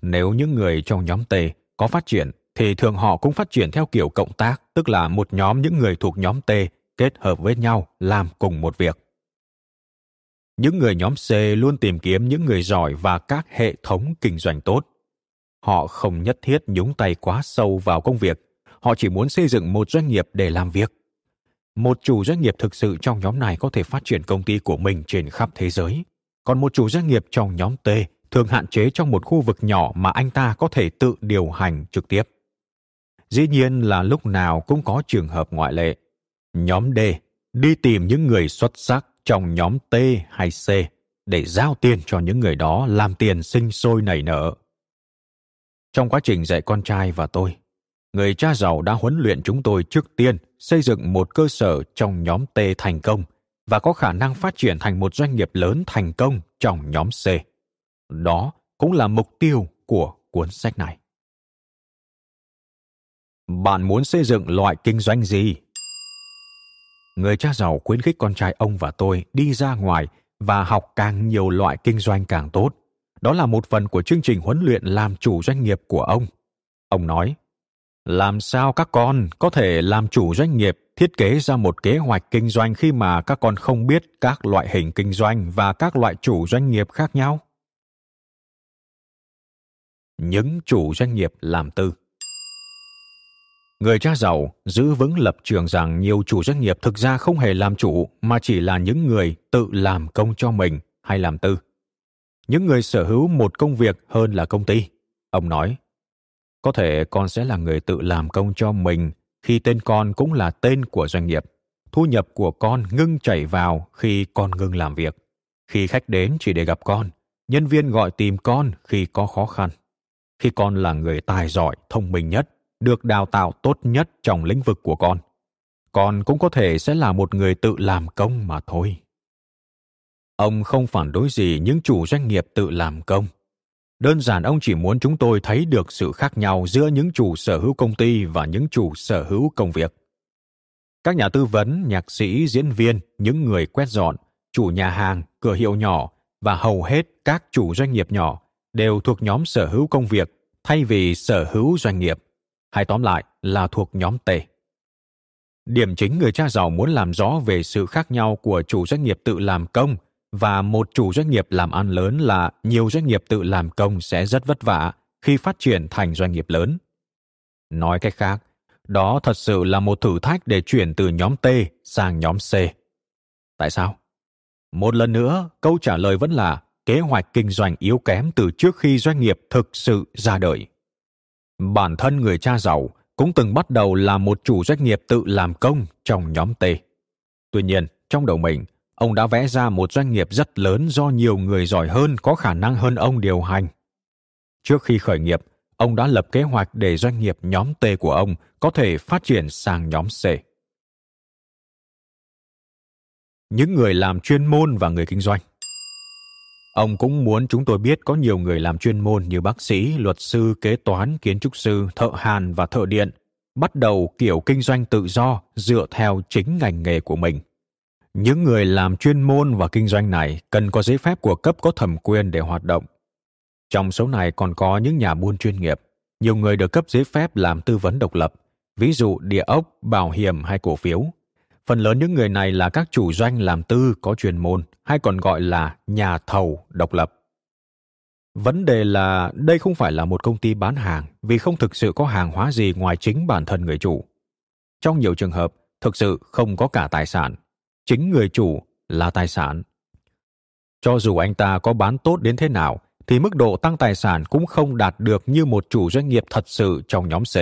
Nếu những người trong nhóm t có phát triển, thì thường họ cũng phát triển theo kiểu cộng tác, tức là một nhóm những người thuộc nhóm t kết hợp với nhau làm cùng một việc. Những người nhóm c luôn tìm kiếm những người giỏi và các hệ thống kinh doanh tốt. Họ không nhất thiết nhúng tay quá sâu vào công việc, họ chỉ muốn xây dựng một doanh nghiệp để làm việc một chủ doanh nghiệp thực sự trong nhóm này có thể phát triển công ty của mình trên khắp thế giới. Còn một chủ doanh nghiệp trong nhóm t thường hạn chế trong một khu vực nhỏ mà anh ta có thể tự điều hành trực tiếp. Dĩ nhiên là lúc nào cũng có trường hợp ngoại lệ. Nhóm d, đi tìm những người xuất sắc trong nhóm t hay c để giao tiền cho những người đó làm tiền sinh sôi nảy nở. Trong quá trình dạy con trai và tôi người cha giàu đã huấn luyện chúng tôi trước tiên xây dựng một cơ sở trong nhóm T thành công và có khả năng phát triển thành một doanh nghiệp lớn thành công trong nhóm C. Đó cũng là mục tiêu của cuốn sách này. Bạn muốn xây dựng loại kinh doanh gì? Người cha giàu khuyến khích con trai ông và tôi đi ra ngoài và học càng nhiều loại kinh doanh càng tốt. Đó là một phần của chương trình huấn luyện làm chủ doanh nghiệp của ông. Ông nói, làm sao các con có thể làm chủ doanh nghiệp, thiết kế ra một kế hoạch kinh doanh khi mà các con không biết các loại hình kinh doanh và các loại chủ doanh nghiệp khác nhau? Những chủ doanh nghiệp làm tư. Người cha giàu giữ vững lập trường rằng nhiều chủ doanh nghiệp thực ra không hề làm chủ, mà chỉ là những người tự làm công cho mình hay làm tư. Những người sở hữu một công việc hơn là công ty, ông nói có thể con sẽ là người tự làm công cho mình khi tên con cũng là tên của doanh nghiệp. Thu nhập của con ngưng chảy vào khi con ngưng làm việc. Khi khách đến chỉ để gặp con, nhân viên gọi tìm con khi có khó khăn. Khi con là người tài giỏi, thông minh nhất, được đào tạo tốt nhất trong lĩnh vực của con con cũng có thể sẽ là một người tự làm công mà thôi. Ông không phản đối gì những chủ doanh nghiệp tự làm công đơn giản ông chỉ muốn chúng tôi thấy được sự khác nhau giữa những chủ sở hữu công ty và những chủ sở hữu công việc. Các nhà tư vấn, nhạc sĩ, diễn viên, những người quét dọn, chủ nhà hàng, cửa hiệu nhỏ và hầu hết các chủ doanh nghiệp nhỏ đều thuộc nhóm sở hữu công việc thay vì sở hữu doanh nghiệp, hay tóm lại là thuộc nhóm t. Điểm chính người cha giàu muốn làm rõ về sự khác nhau của chủ doanh nghiệp tự làm công và một chủ doanh nghiệp làm ăn lớn là nhiều doanh nghiệp tự làm công sẽ rất vất vả khi phát triển thành doanh nghiệp lớn. Nói cách khác, đó thật sự là một thử thách để chuyển từ nhóm T sang nhóm C. Tại sao? Một lần nữa, câu trả lời vẫn là kế hoạch kinh doanh yếu kém từ trước khi doanh nghiệp thực sự ra đời. Bản thân người cha giàu cũng từng bắt đầu là một chủ doanh nghiệp tự làm công trong nhóm T. Tuy nhiên, trong đầu mình, ông đã vẽ ra một doanh nghiệp rất lớn do nhiều người giỏi hơn có khả năng hơn ông điều hành. Trước khi khởi nghiệp, ông đã lập kế hoạch để doanh nghiệp nhóm T của ông có thể phát triển sang nhóm C. Những người làm chuyên môn và người kinh doanh Ông cũng muốn chúng tôi biết có nhiều người làm chuyên môn như bác sĩ, luật sư, kế toán, kiến trúc sư, thợ hàn và thợ điện bắt đầu kiểu kinh doanh tự do dựa theo chính ngành nghề của mình những người làm chuyên môn và kinh doanh này cần có giấy phép của cấp có thẩm quyền để hoạt động. Trong số này còn có những nhà buôn chuyên nghiệp. Nhiều người được cấp giấy phép làm tư vấn độc lập, ví dụ địa ốc, bảo hiểm hay cổ phiếu. Phần lớn những người này là các chủ doanh làm tư có chuyên môn, hay còn gọi là nhà thầu độc lập. Vấn đề là đây không phải là một công ty bán hàng, vì không thực sự có hàng hóa gì ngoài chính bản thân người chủ. Trong nhiều trường hợp, thực sự không có cả tài sản chính người chủ là tài sản cho dù anh ta có bán tốt đến thế nào thì mức độ tăng tài sản cũng không đạt được như một chủ doanh nghiệp thật sự trong nhóm C.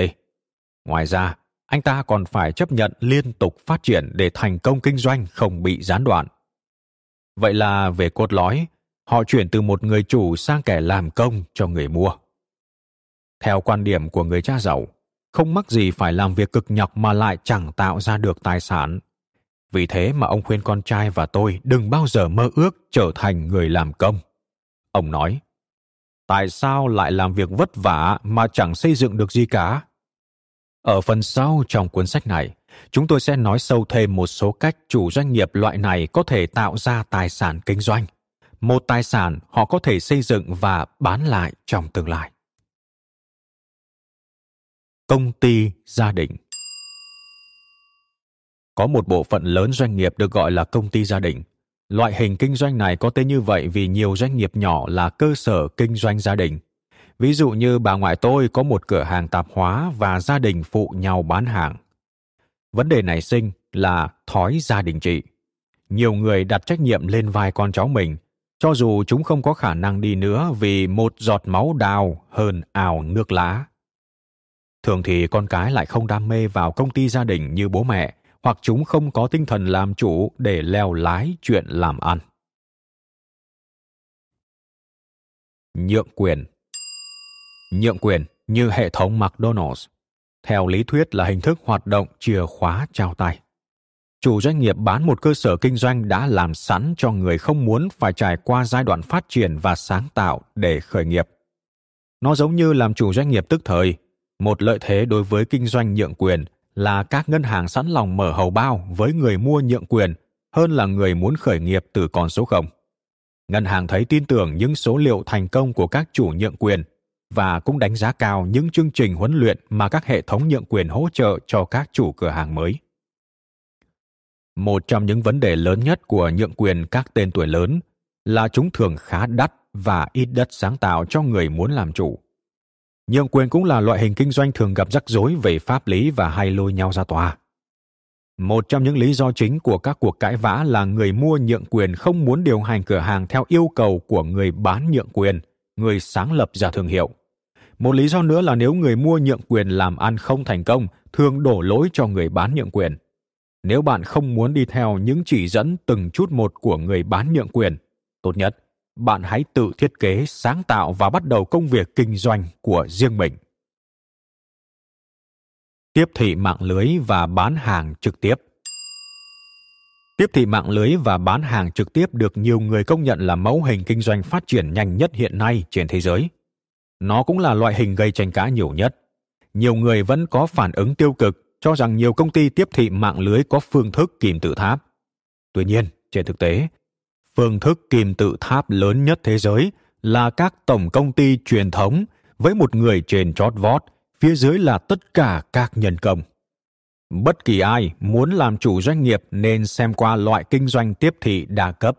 Ngoài ra, anh ta còn phải chấp nhận liên tục phát triển để thành công kinh doanh không bị gián đoạn. Vậy là về cốt lõi, họ chuyển từ một người chủ sang kẻ làm công cho người mua. Theo quan điểm của người cha giàu, không mắc gì phải làm việc cực nhọc mà lại chẳng tạo ra được tài sản vì thế mà ông khuyên con trai và tôi đừng bao giờ mơ ước trở thành người làm công. Ông nói, tại sao lại làm việc vất vả mà chẳng xây dựng được gì cả? Ở phần sau trong cuốn sách này, chúng tôi sẽ nói sâu thêm một số cách chủ doanh nghiệp loại này có thể tạo ra tài sản kinh doanh một tài sản họ có thể xây dựng và bán lại trong tương lai công ty gia đình có một bộ phận lớn doanh nghiệp được gọi là công ty gia đình. Loại hình kinh doanh này có tên như vậy vì nhiều doanh nghiệp nhỏ là cơ sở kinh doanh gia đình. Ví dụ như bà ngoại tôi có một cửa hàng tạp hóa và gia đình phụ nhau bán hàng. Vấn đề nảy sinh là thói gia đình trị nhiều người đặt trách nhiệm lên vai con cháu mình, cho dù chúng không có khả năng đi nữa vì một giọt máu đào hơn ảo nước lá. Thường thì con cái lại không đam mê vào công ty gia đình như bố mẹ hoặc chúng không có tinh thần làm chủ để leo lái chuyện làm ăn. Nhượng quyền. Nhượng quyền như hệ thống mcdonald's. Theo lý thuyết là hình thức hoạt động chìa khóa trao tay. Chủ doanh nghiệp bán một cơ sở kinh doanh đã làm sẵn cho người không muốn phải trải qua giai đoạn phát triển và sáng tạo để khởi nghiệp. Nó giống như làm chủ doanh nghiệp tức thời, một lợi thế đối với kinh doanh nhượng quyền là các ngân hàng sẵn lòng mở hầu bao với người mua nhượng quyền hơn là người muốn khởi nghiệp từ con số không. Ngân hàng thấy tin tưởng những số liệu thành công của các chủ nhượng quyền và cũng đánh giá cao những chương trình huấn luyện mà các hệ thống nhượng quyền hỗ trợ cho các chủ cửa hàng mới. Một trong những vấn đề lớn nhất của nhượng quyền các tên tuổi lớn là chúng thường khá đắt và ít đất sáng tạo cho người muốn làm chủ. Nhượng quyền cũng là loại hình kinh doanh thường gặp rắc rối về pháp lý và hay lôi nhau ra tòa. Một trong những lý do chính của các cuộc cãi vã là người mua nhượng quyền không muốn điều hành cửa hàng theo yêu cầu của người bán nhượng quyền, người sáng lập ra thương hiệu. Một lý do nữa là nếu người mua nhượng quyền làm ăn không thành công, thường đổ lỗi cho người bán nhượng quyền. Nếu bạn không muốn đi theo những chỉ dẫn từng chút một của người bán nhượng quyền, tốt nhất bạn hãy tự thiết kế, sáng tạo và bắt đầu công việc kinh doanh của riêng mình. Tiếp thị mạng lưới và bán hàng trực tiếp. Tiếp thị mạng lưới và bán hàng trực tiếp được nhiều người công nhận là mẫu hình kinh doanh phát triển nhanh nhất hiện nay trên thế giới. Nó cũng là loại hình gây tranh cãi nhiều nhất. Nhiều người vẫn có phản ứng tiêu cực cho rằng nhiều công ty tiếp thị mạng lưới có phương thức kìm tự tháp. Tuy nhiên, trên thực tế, phương thức kìm tự tháp lớn nhất thế giới là các tổng công ty truyền thống với một người trên chót vót, phía dưới là tất cả các nhân công. Bất kỳ ai muốn làm chủ doanh nghiệp nên xem qua loại kinh doanh tiếp thị đa cấp.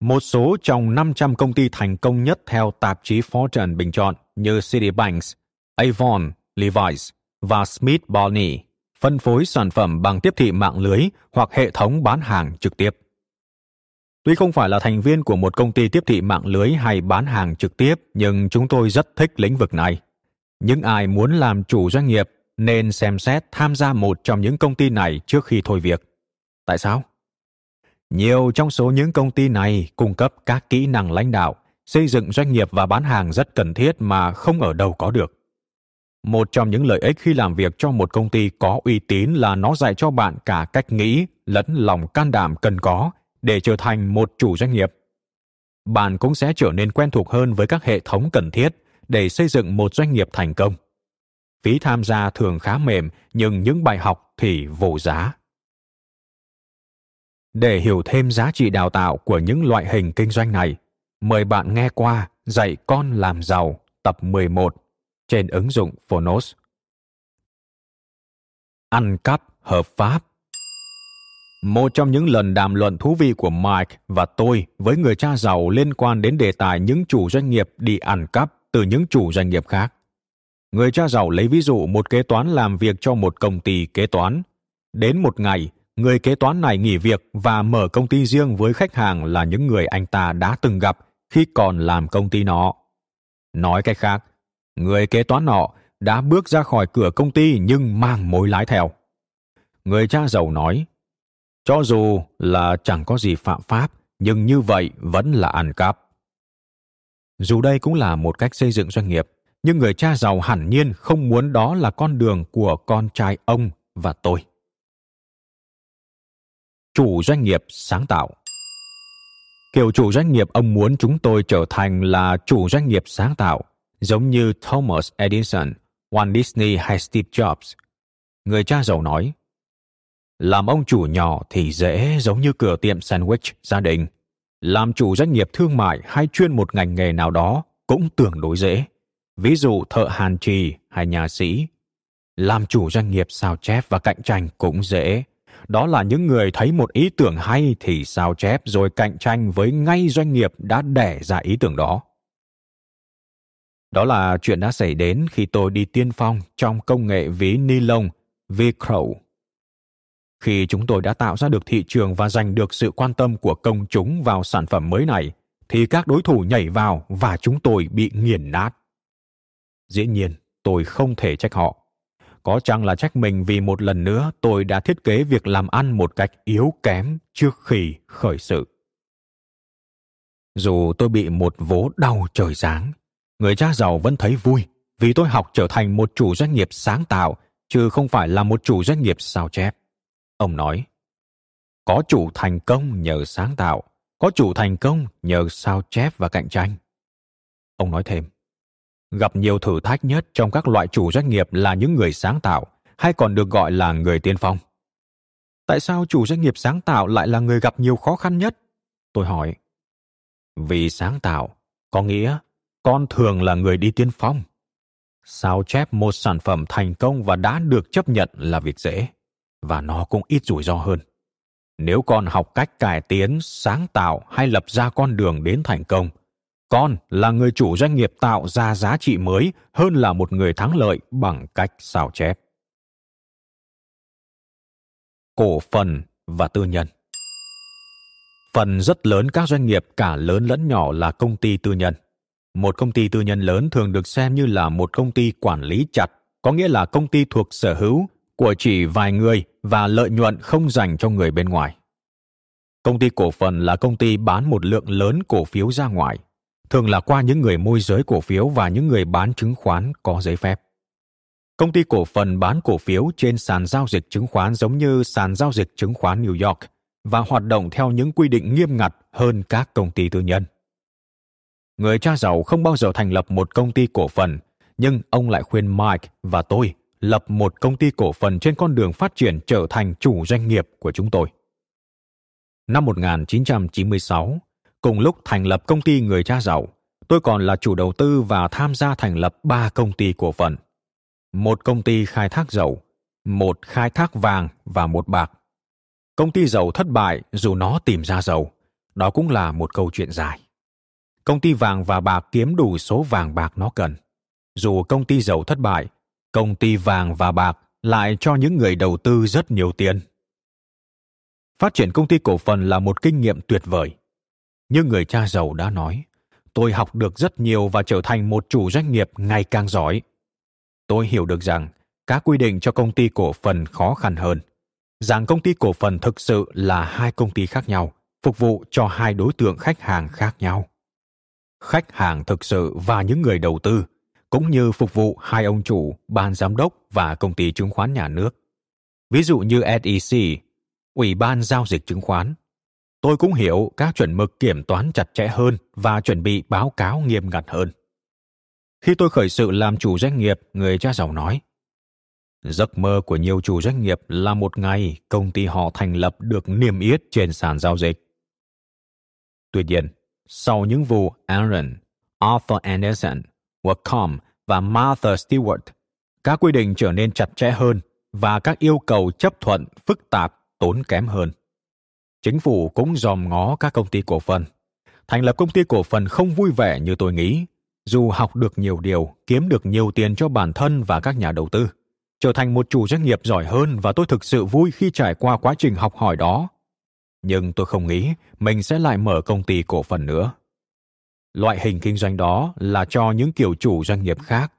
Một số trong 500 công ty thành công nhất theo tạp chí Fortune bình chọn như Citibank, Avon, Levi's và Smith Barney phân phối sản phẩm bằng tiếp thị mạng lưới hoặc hệ thống bán hàng trực tiếp. Tuy không phải là thành viên của một công ty tiếp thị mạng lưới hay bán hàng trực tiếp, nhưng chúng tôi rất thích lĩnh vực này. Những ai muốn làm chủ doanh nghiệp nên xem xét tham gia một trong những công ty này trước khi thôi việc. Tại sao? Nhiều trong số những công ty này cung cấp các kỹ năng lãnh đạo, xây dựng doanh nghiệp và bán hàng rất cần thiết mà không ở đâu có được. Một trong những lợi ích khi làm việc cho một công ty có uy tín là nó dạy cho bạn cả cách nghĩ lẫn lòng can đảm cần có để trở thành một chủ doanh nghiệp. Bạn cũng sẽ trở nên quen thuộc hơn với các hệ thống cần thiết để xây dựng một doanh nghiệp thành công. Phí tham gia thường khá mềm, nhưng những bài học thì vô giá. Để hiểu thêm giá trị đào tạo của những loại hình kinh doanh này, mời bạn nghe qua Dạy con làm giàu tập 11 trên ứng dụng Phonos. Ăn cắp hợp pháp một trong những lần đàm luận thú vị của Mike và tôi với người cha giàu liên quan đến đề tài những chủ doanh nghiệp đi ăn cắp từ những chủ doanh nghiệp khác. Người cha giàu lấy ví dụ một kế toán làm việc cho một công ty kế toán. Đến một ngày, người kế toán này nghỉ việc và mở công ty riêng với khách hàng là những người anh ta đã từng gặp khi còn làm công ty nọ. Nói cách khác, người kế toán nọ đã bước ra khỏi cửa công ty nhưng mang mối lái theo. Người cha giàu nói, cho dù là chẳng có gì phạm pháp, nhưng như vậy vẫn là ăn cắp. Dù đây cũng là một cách xây dựng doanh nghiệp, nhưng người cha giàu hẳn nhiên không muốn đó là con đường của con trai ông và tôi. chủ doanh nghiệp sáng tạo. Kiểu chủ doanh nghiệp ông muốn chúng tôi trở thành là chủ doanh nghiệp sáng tạo, giống như Thomas Edison, Walt Disney hay Steve Jobs. Người cha giàu nói, làm ông chủ nhỏ thì dễ giống như cửa tiệm sandwich gia đình. Làm chủ doanh nghiệp thương mại hay chuyên một ngành nghề nào đó cũng tương đối dễ. Ví dụ thợ hàn trì hay nhà sĩ. Làm chủ doanh nghiệp sao chép và cạnh tranh cũng dễ. Đó là những người thấy một ý tưởng hay thì sao chép rồi cạnh tranh với ngay doanh nghiệp đã đẻ ra ý tưởng đó. Đó là chuyện đã xảy đến khi tôi đi tiên phong trong công nghệ ví ni lông vi crow khi chúng tôi đã tạo ra được thị trường và giành được sự quan tâm của công chúng vào sản phẩm mới này, thì các đối thủ nhảy vào và chúng tôi bị nghiền nát. Dĩ nhiên, tôi không thể trách họ. Có chăng là trách mình vì một lần nữa tôi đã thiết kế việc làm ăn một cách yếu kém trước khi khởi sự. Dù tôi bị một vố đau trời giáng, người cha giàu vẫn thấy vui vì tôi học trở thành một chủ doanh nghiệp sáng tạo chứ không phải là một chủ doanh nghiệp sao chép. Ông nói, có chủ thành công nhờ sáng tạo, có chủ thành công nhờ sao chép và cạnh tranh. Ông nói thêm, gặp nhiều thử thách nhất trong các loại chủ doanh nghiệp là những người sáng tạo, hay còn được gọi là người tiên phong. Tại sao chủ doanh nghiệp sáng tạo lại là người gặp nhiều khó khăn nhất? Tôi hỏi. Vì sáng tạo, có nghĩa con thường là người đi tiên phong. Sao chép một sản phẩm thành công và đã được chấp nhận là việc dễ, và nó cũng ít rủi ro hơn. Nếu con học cách cải tiến, sáng tạo hay lập ra con đường đến thành công, con là người chủ doanh nghiệp tạo ra giá trị mới hơn là một người thắng lợi bằng cách sao chép. Cổ phần và tư nhân Phần rất lớn các doanh nghiệp cả lớn lẫn nhỏ là công ty tư nhân. Một công ty tư nhân lớn thường được xem như là một công ty quản lý chặt, có nghĩa là công ty thuộc sở hữu của chỉ vài người và lợi nhuận không dành cho người bên ngoài. Công ty cổ phần là công ty bán một lượng lớn cổ phiếu ra ngoài, thường là qua những người môi giới cổ phiếu và những người bán chứng khoán có giấy phép. Công ty cổ phần bán cổ phiếu trên sàn giao dịch chứng khoán giống như sàn giao dịch chứng khoán New York và hoạt động theo những quy định nghiêm ngặt hơn các công ty tư nhân. Người cha giàu không bao giờ thành lập một công ty cổ phần, nhưng ông lại khuyên Mike và tôi lập một công ty cổ phần trên con đường phát triển trở thành chủ doanh nghiệp của chúng tôi. Năm 1996, cùng lúc thành lập công ty người cha giàu, tôi còn là chủ đầu tư và tham gia thành lập ba công ty cổ phần. Một công ty khai thác dầu, một khai thác vàng và một bạc. Công ty dầu thất bại dù nó tìm ra dầu. Đó cũng là một câu chuyện dài. Công ty vàng và bạc kiếm đủ số vàng bạc nó cần. Dù công ty dầu thất bại, công ty vàng và bạc lại cho những người đầu tư rất nhiều tiền. Phát triển công ty cổ phần là một kinh nghiệm tuyệt vời. Như người cha giàu đã nói, tôi học được rất nhiều và trở thành một chủ doanh nghiệp ngày càng giỏi. Tôi hiểu được rằng các quy định cho công ty cổ phần khó khăn hơn, rằng công ty cổ phần thực sự là hai công ty khác nhau, phục vụ cho hai đối tượng khách hàng khác nhau. Khách hàng thực sự và những người đầu tư cũng như phục vụ hai ông chủ, ban giám đốc và công ty chứng khoán nhà nước. Ví dụ như SEC, Ủy ban giao dịch chứng khoán. Tôi cũng hiểu các chuẩn mực kiểm toán chặt chẽ hơn và chuẩn bị báo cáo nghiêm ngặt hơn. Khi tôi khởi sự làm chủ doanh nghiệp, người cha giàu nói, Giấc mơ của nhiều chủ doanh nghiệp là một ngày công ty họ thành lập được niêm yết trên sàn giao dịch. Tuy nhiên, sau những vụ Aaron, Arthur Anderson Wacom và Martha Stewart, các quy định trở nên chặt chẽ hơn và các yêu cầu chấp thuận phức tạp, tốn kém hơn. Chính phủ cũng dòm ngó các công ty cổ phần. Thành lập công ty cổ phần không vui vẻ như tôi nghĩ, dù học được nhiều điều, kiếm được nhiều tiền cho bản thân và các nhà đầu tư. Trở thành một chủ doanh nghiệp giỏi hơn và tôi thực sự vui khi trải qua quá trình học hỏi đó. Nhưng tôi không nghĩ mình sẽ lại mở công ty cổ phần nữa. Loại hình kinh doanh đó là cho những kiểu chủ doanh nghiệp khác.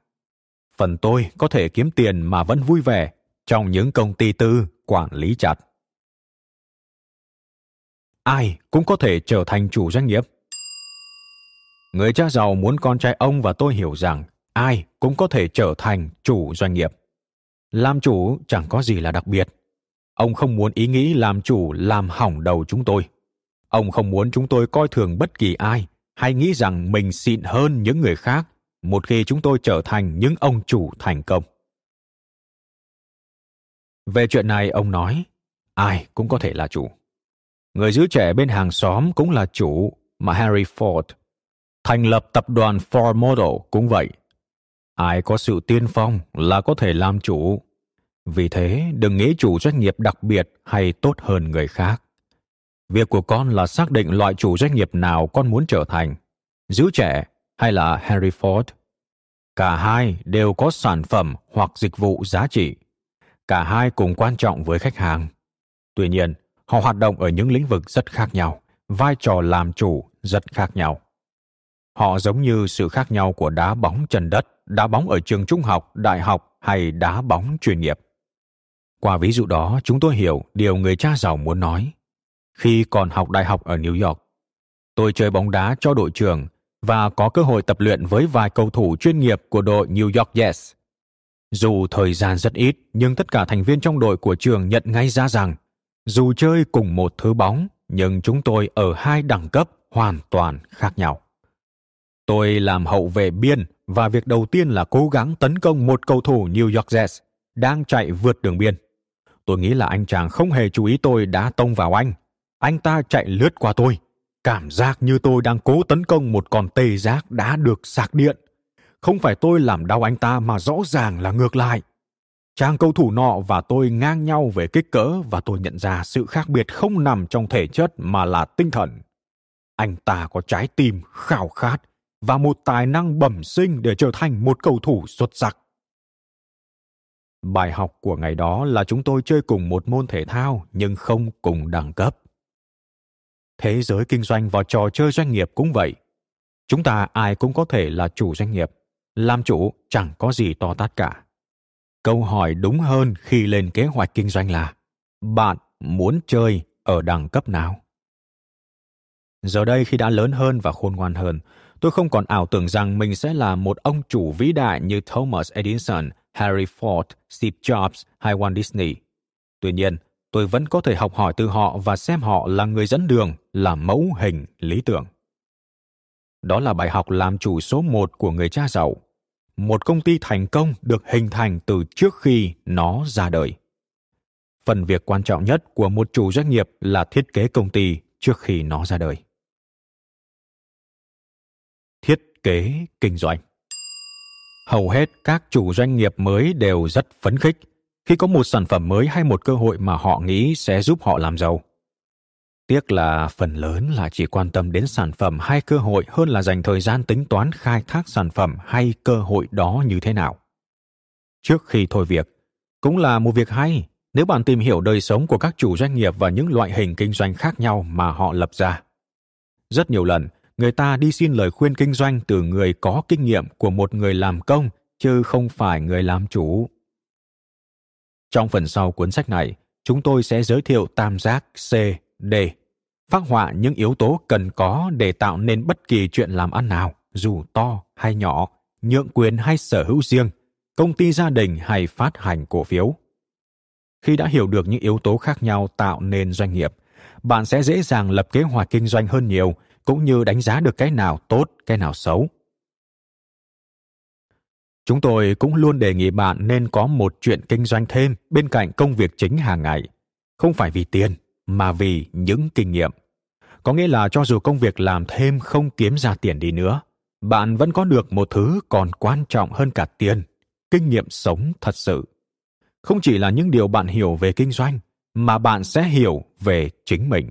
Phần tôi có thể kiếm tiền mà vẫn vui vẻ trong những công ty tư, quản lý chặt. Ai cũng có thể trở thành chủ doanh nghiệp. Người cha giàu muốn con trai ông và tôi hiểu rằng ai cũng có thể trở thành chủ doanh nghiệp. Làm chủ chẳng có gì là đặc biệt. ông không muốn ý nghĩ làm chủ làm hỏng đầu chúng tôi. Ông không muốn chúng tôi coi thường bất kỳ ai hay nghĩ rằng mình xịn hơn những người khác một khi chúng tôi trở thành những ông chủ thành công. Về chuyện này ông nói, ai cũng có thể là chủ. Người giữ trẻ bên hàng xóm cũng là chủ mà Harry Ford. Thành lập tập đoàn Ford Motor cũng vậy. Ai có sự tiên phong là có thể làm chủ. Vì thế, đừng nghĩ chủ doanh nghiệp đặc biệt hay tốt hơn người khác. Việc của con là xác định loại chủ doanh nghiệp nào con muốn trở thành, giữ trẻ hay là Henry Ford. Cả hai đều có sản phẩm hoặc dịch vụ giá trị. Cả hai cùng quan trọng với khách hàng. Tuy nhiên, họ hoạt động ở những lĩnh vực rất khác nhau, vai trò làm chủ rất khác nhau. Họ giống như sự khác nhau của đá bóng trần đất, đá bóng ở trường trung học, đại học hay đá bóng chuyên nghiệp. Qua ví dụ đó, chúng tôi hiểu điều người cha giàu muốn nói. Khi còn học đại học ở New York, tôi chơi bóng đá cho đội trưởng và có cơ hội tập luyện với vài cầu thủ chuyên nghiệp của đội New York Jets. Dù thời gian rất ít, nhưng tất cả thành viên trong đội của trường nhận ngay ra rằng, dù chơi cùng một thứ bóng, nhưng chúng tôi ở hai đẳng cấp hoàn toàn khác nhau. Tôi làm hậu vệ biên và việc đầu tiên là cố gắng tấn công một cầu thủ New York Jets đang chạy vượt đường biên. Tôi nghĩ là anh chàng không hề chú ý tôi đã tông vào anh. Anh ta chạy lướt qua tôi. Cảm giác như tôi đang cố tấn công một con tê giác đã được sạc điện. Không phải tôi làm đau anh ta mà rõ ràng là ngược lại. Chàng cầu thủ nọ và tôi ngang nhau về kích cỡ và tôi nhận ra sự khác biệt không nằm trong thể chất mà là tinh thần. Anh ta có trái tim khao khát và một tài năng bẩm sinh để trở thành một cầu thủ xuất sắc. Bài học của ngày đó là chúng tôi chơi cùng một môn thể thao nhưng không cùng đẳng cấp. Thế giới kinh doanh và trò chơi doanh nghiệp cũng vậy. Chúng ta ai cũng có thể là chủ doanh nghiệp. Làm chủ chẳng có gì to tát cả. Câu hỏi đúng hơn khi lên kế hoạch kinh doanh là bạn muốn chơi ở đẳng cấp nào? Giờ đây khi đã lớn hơn và khôn ngoan hơn, tôi không còn ảo tưởng rằng mình sẽ là một ông chủ vĩ đại như Thomas Edison Harry Ford, Steve Jobs hay Walt Disney. Tuy nhiên, tôi vẫn có thể học hỏi từ họ và xem họ là người dẫn đường, là mẫu hình lý tưởng. Đó là bài học làm chủ số một của người cha giàu. Một công ty thành công được hình thành từ trước khi nó ra đời. Phần việc quan trọng nhất của một chủ doanh nghiệp là thiết kế công ty trước khi nó ra đời. Thiết kế kinh doanh hầu hết các chủ doanh nghiệp mới đều rất phấn khích khi có một sản phẩm mới hay một cơ hội mà họ nghĩ sẽ giúp họ làm giàu. Tiếc là phần lớn là chỉ quan tâm đến sản phẩm hay cơ hội hơn là dành thời gian tính toán khai thác sản phẩm hay cơ hội đó như thế nào. Trước khi thôi việc, cũng là một việc hay nếu bạn tìm hiểu đời sống của các chủ doanh nghiệp và những loại hình kinh doanh khác nhau mà họ lập ra. Rất nhiều lần, người ta đi xin lời khuyên kinh doanh từ người có kinh nghiệm của một người làm công, chứ không phải người làm chủ trong phần sau cuốn sách này chúng tôi sẽ giới thiệu tam giác c d phát họa những yếu tố cần có để tạo nên bất kỳ chuyện làm ăn nào dù to hay nhỏ nhượng quyền hay sở hữu riêng công ty gia đình hay phát hành cổ phiếu khi đã hiểu được những yếu tố khác nhau tạo nên doanh nghiệp bạn sẽ dễ dàng lập kế hoạch kinh doanh hơn nhiều cũng như đánh giá được cái nào tốt, cái nào xấu. Chúng tôi cũng luôn đề nghị bạn nên có một chuyện kinh doanh thêm bên cạnh công việc chính hàng ngày, không phải vì tiền mà vì những kinh nghiệm. Có nghĩa là cho dù công việc làm thêm không kiếm ra tiền đi nữa, bạn vẫn có được một thứ còn quan trọng hơn cả tiền, kinh nghiệm sống thật sự. Không chỉ là những điều bạn hiểu về kinh doanh, mà bạn sẽ hiểu về chính mình.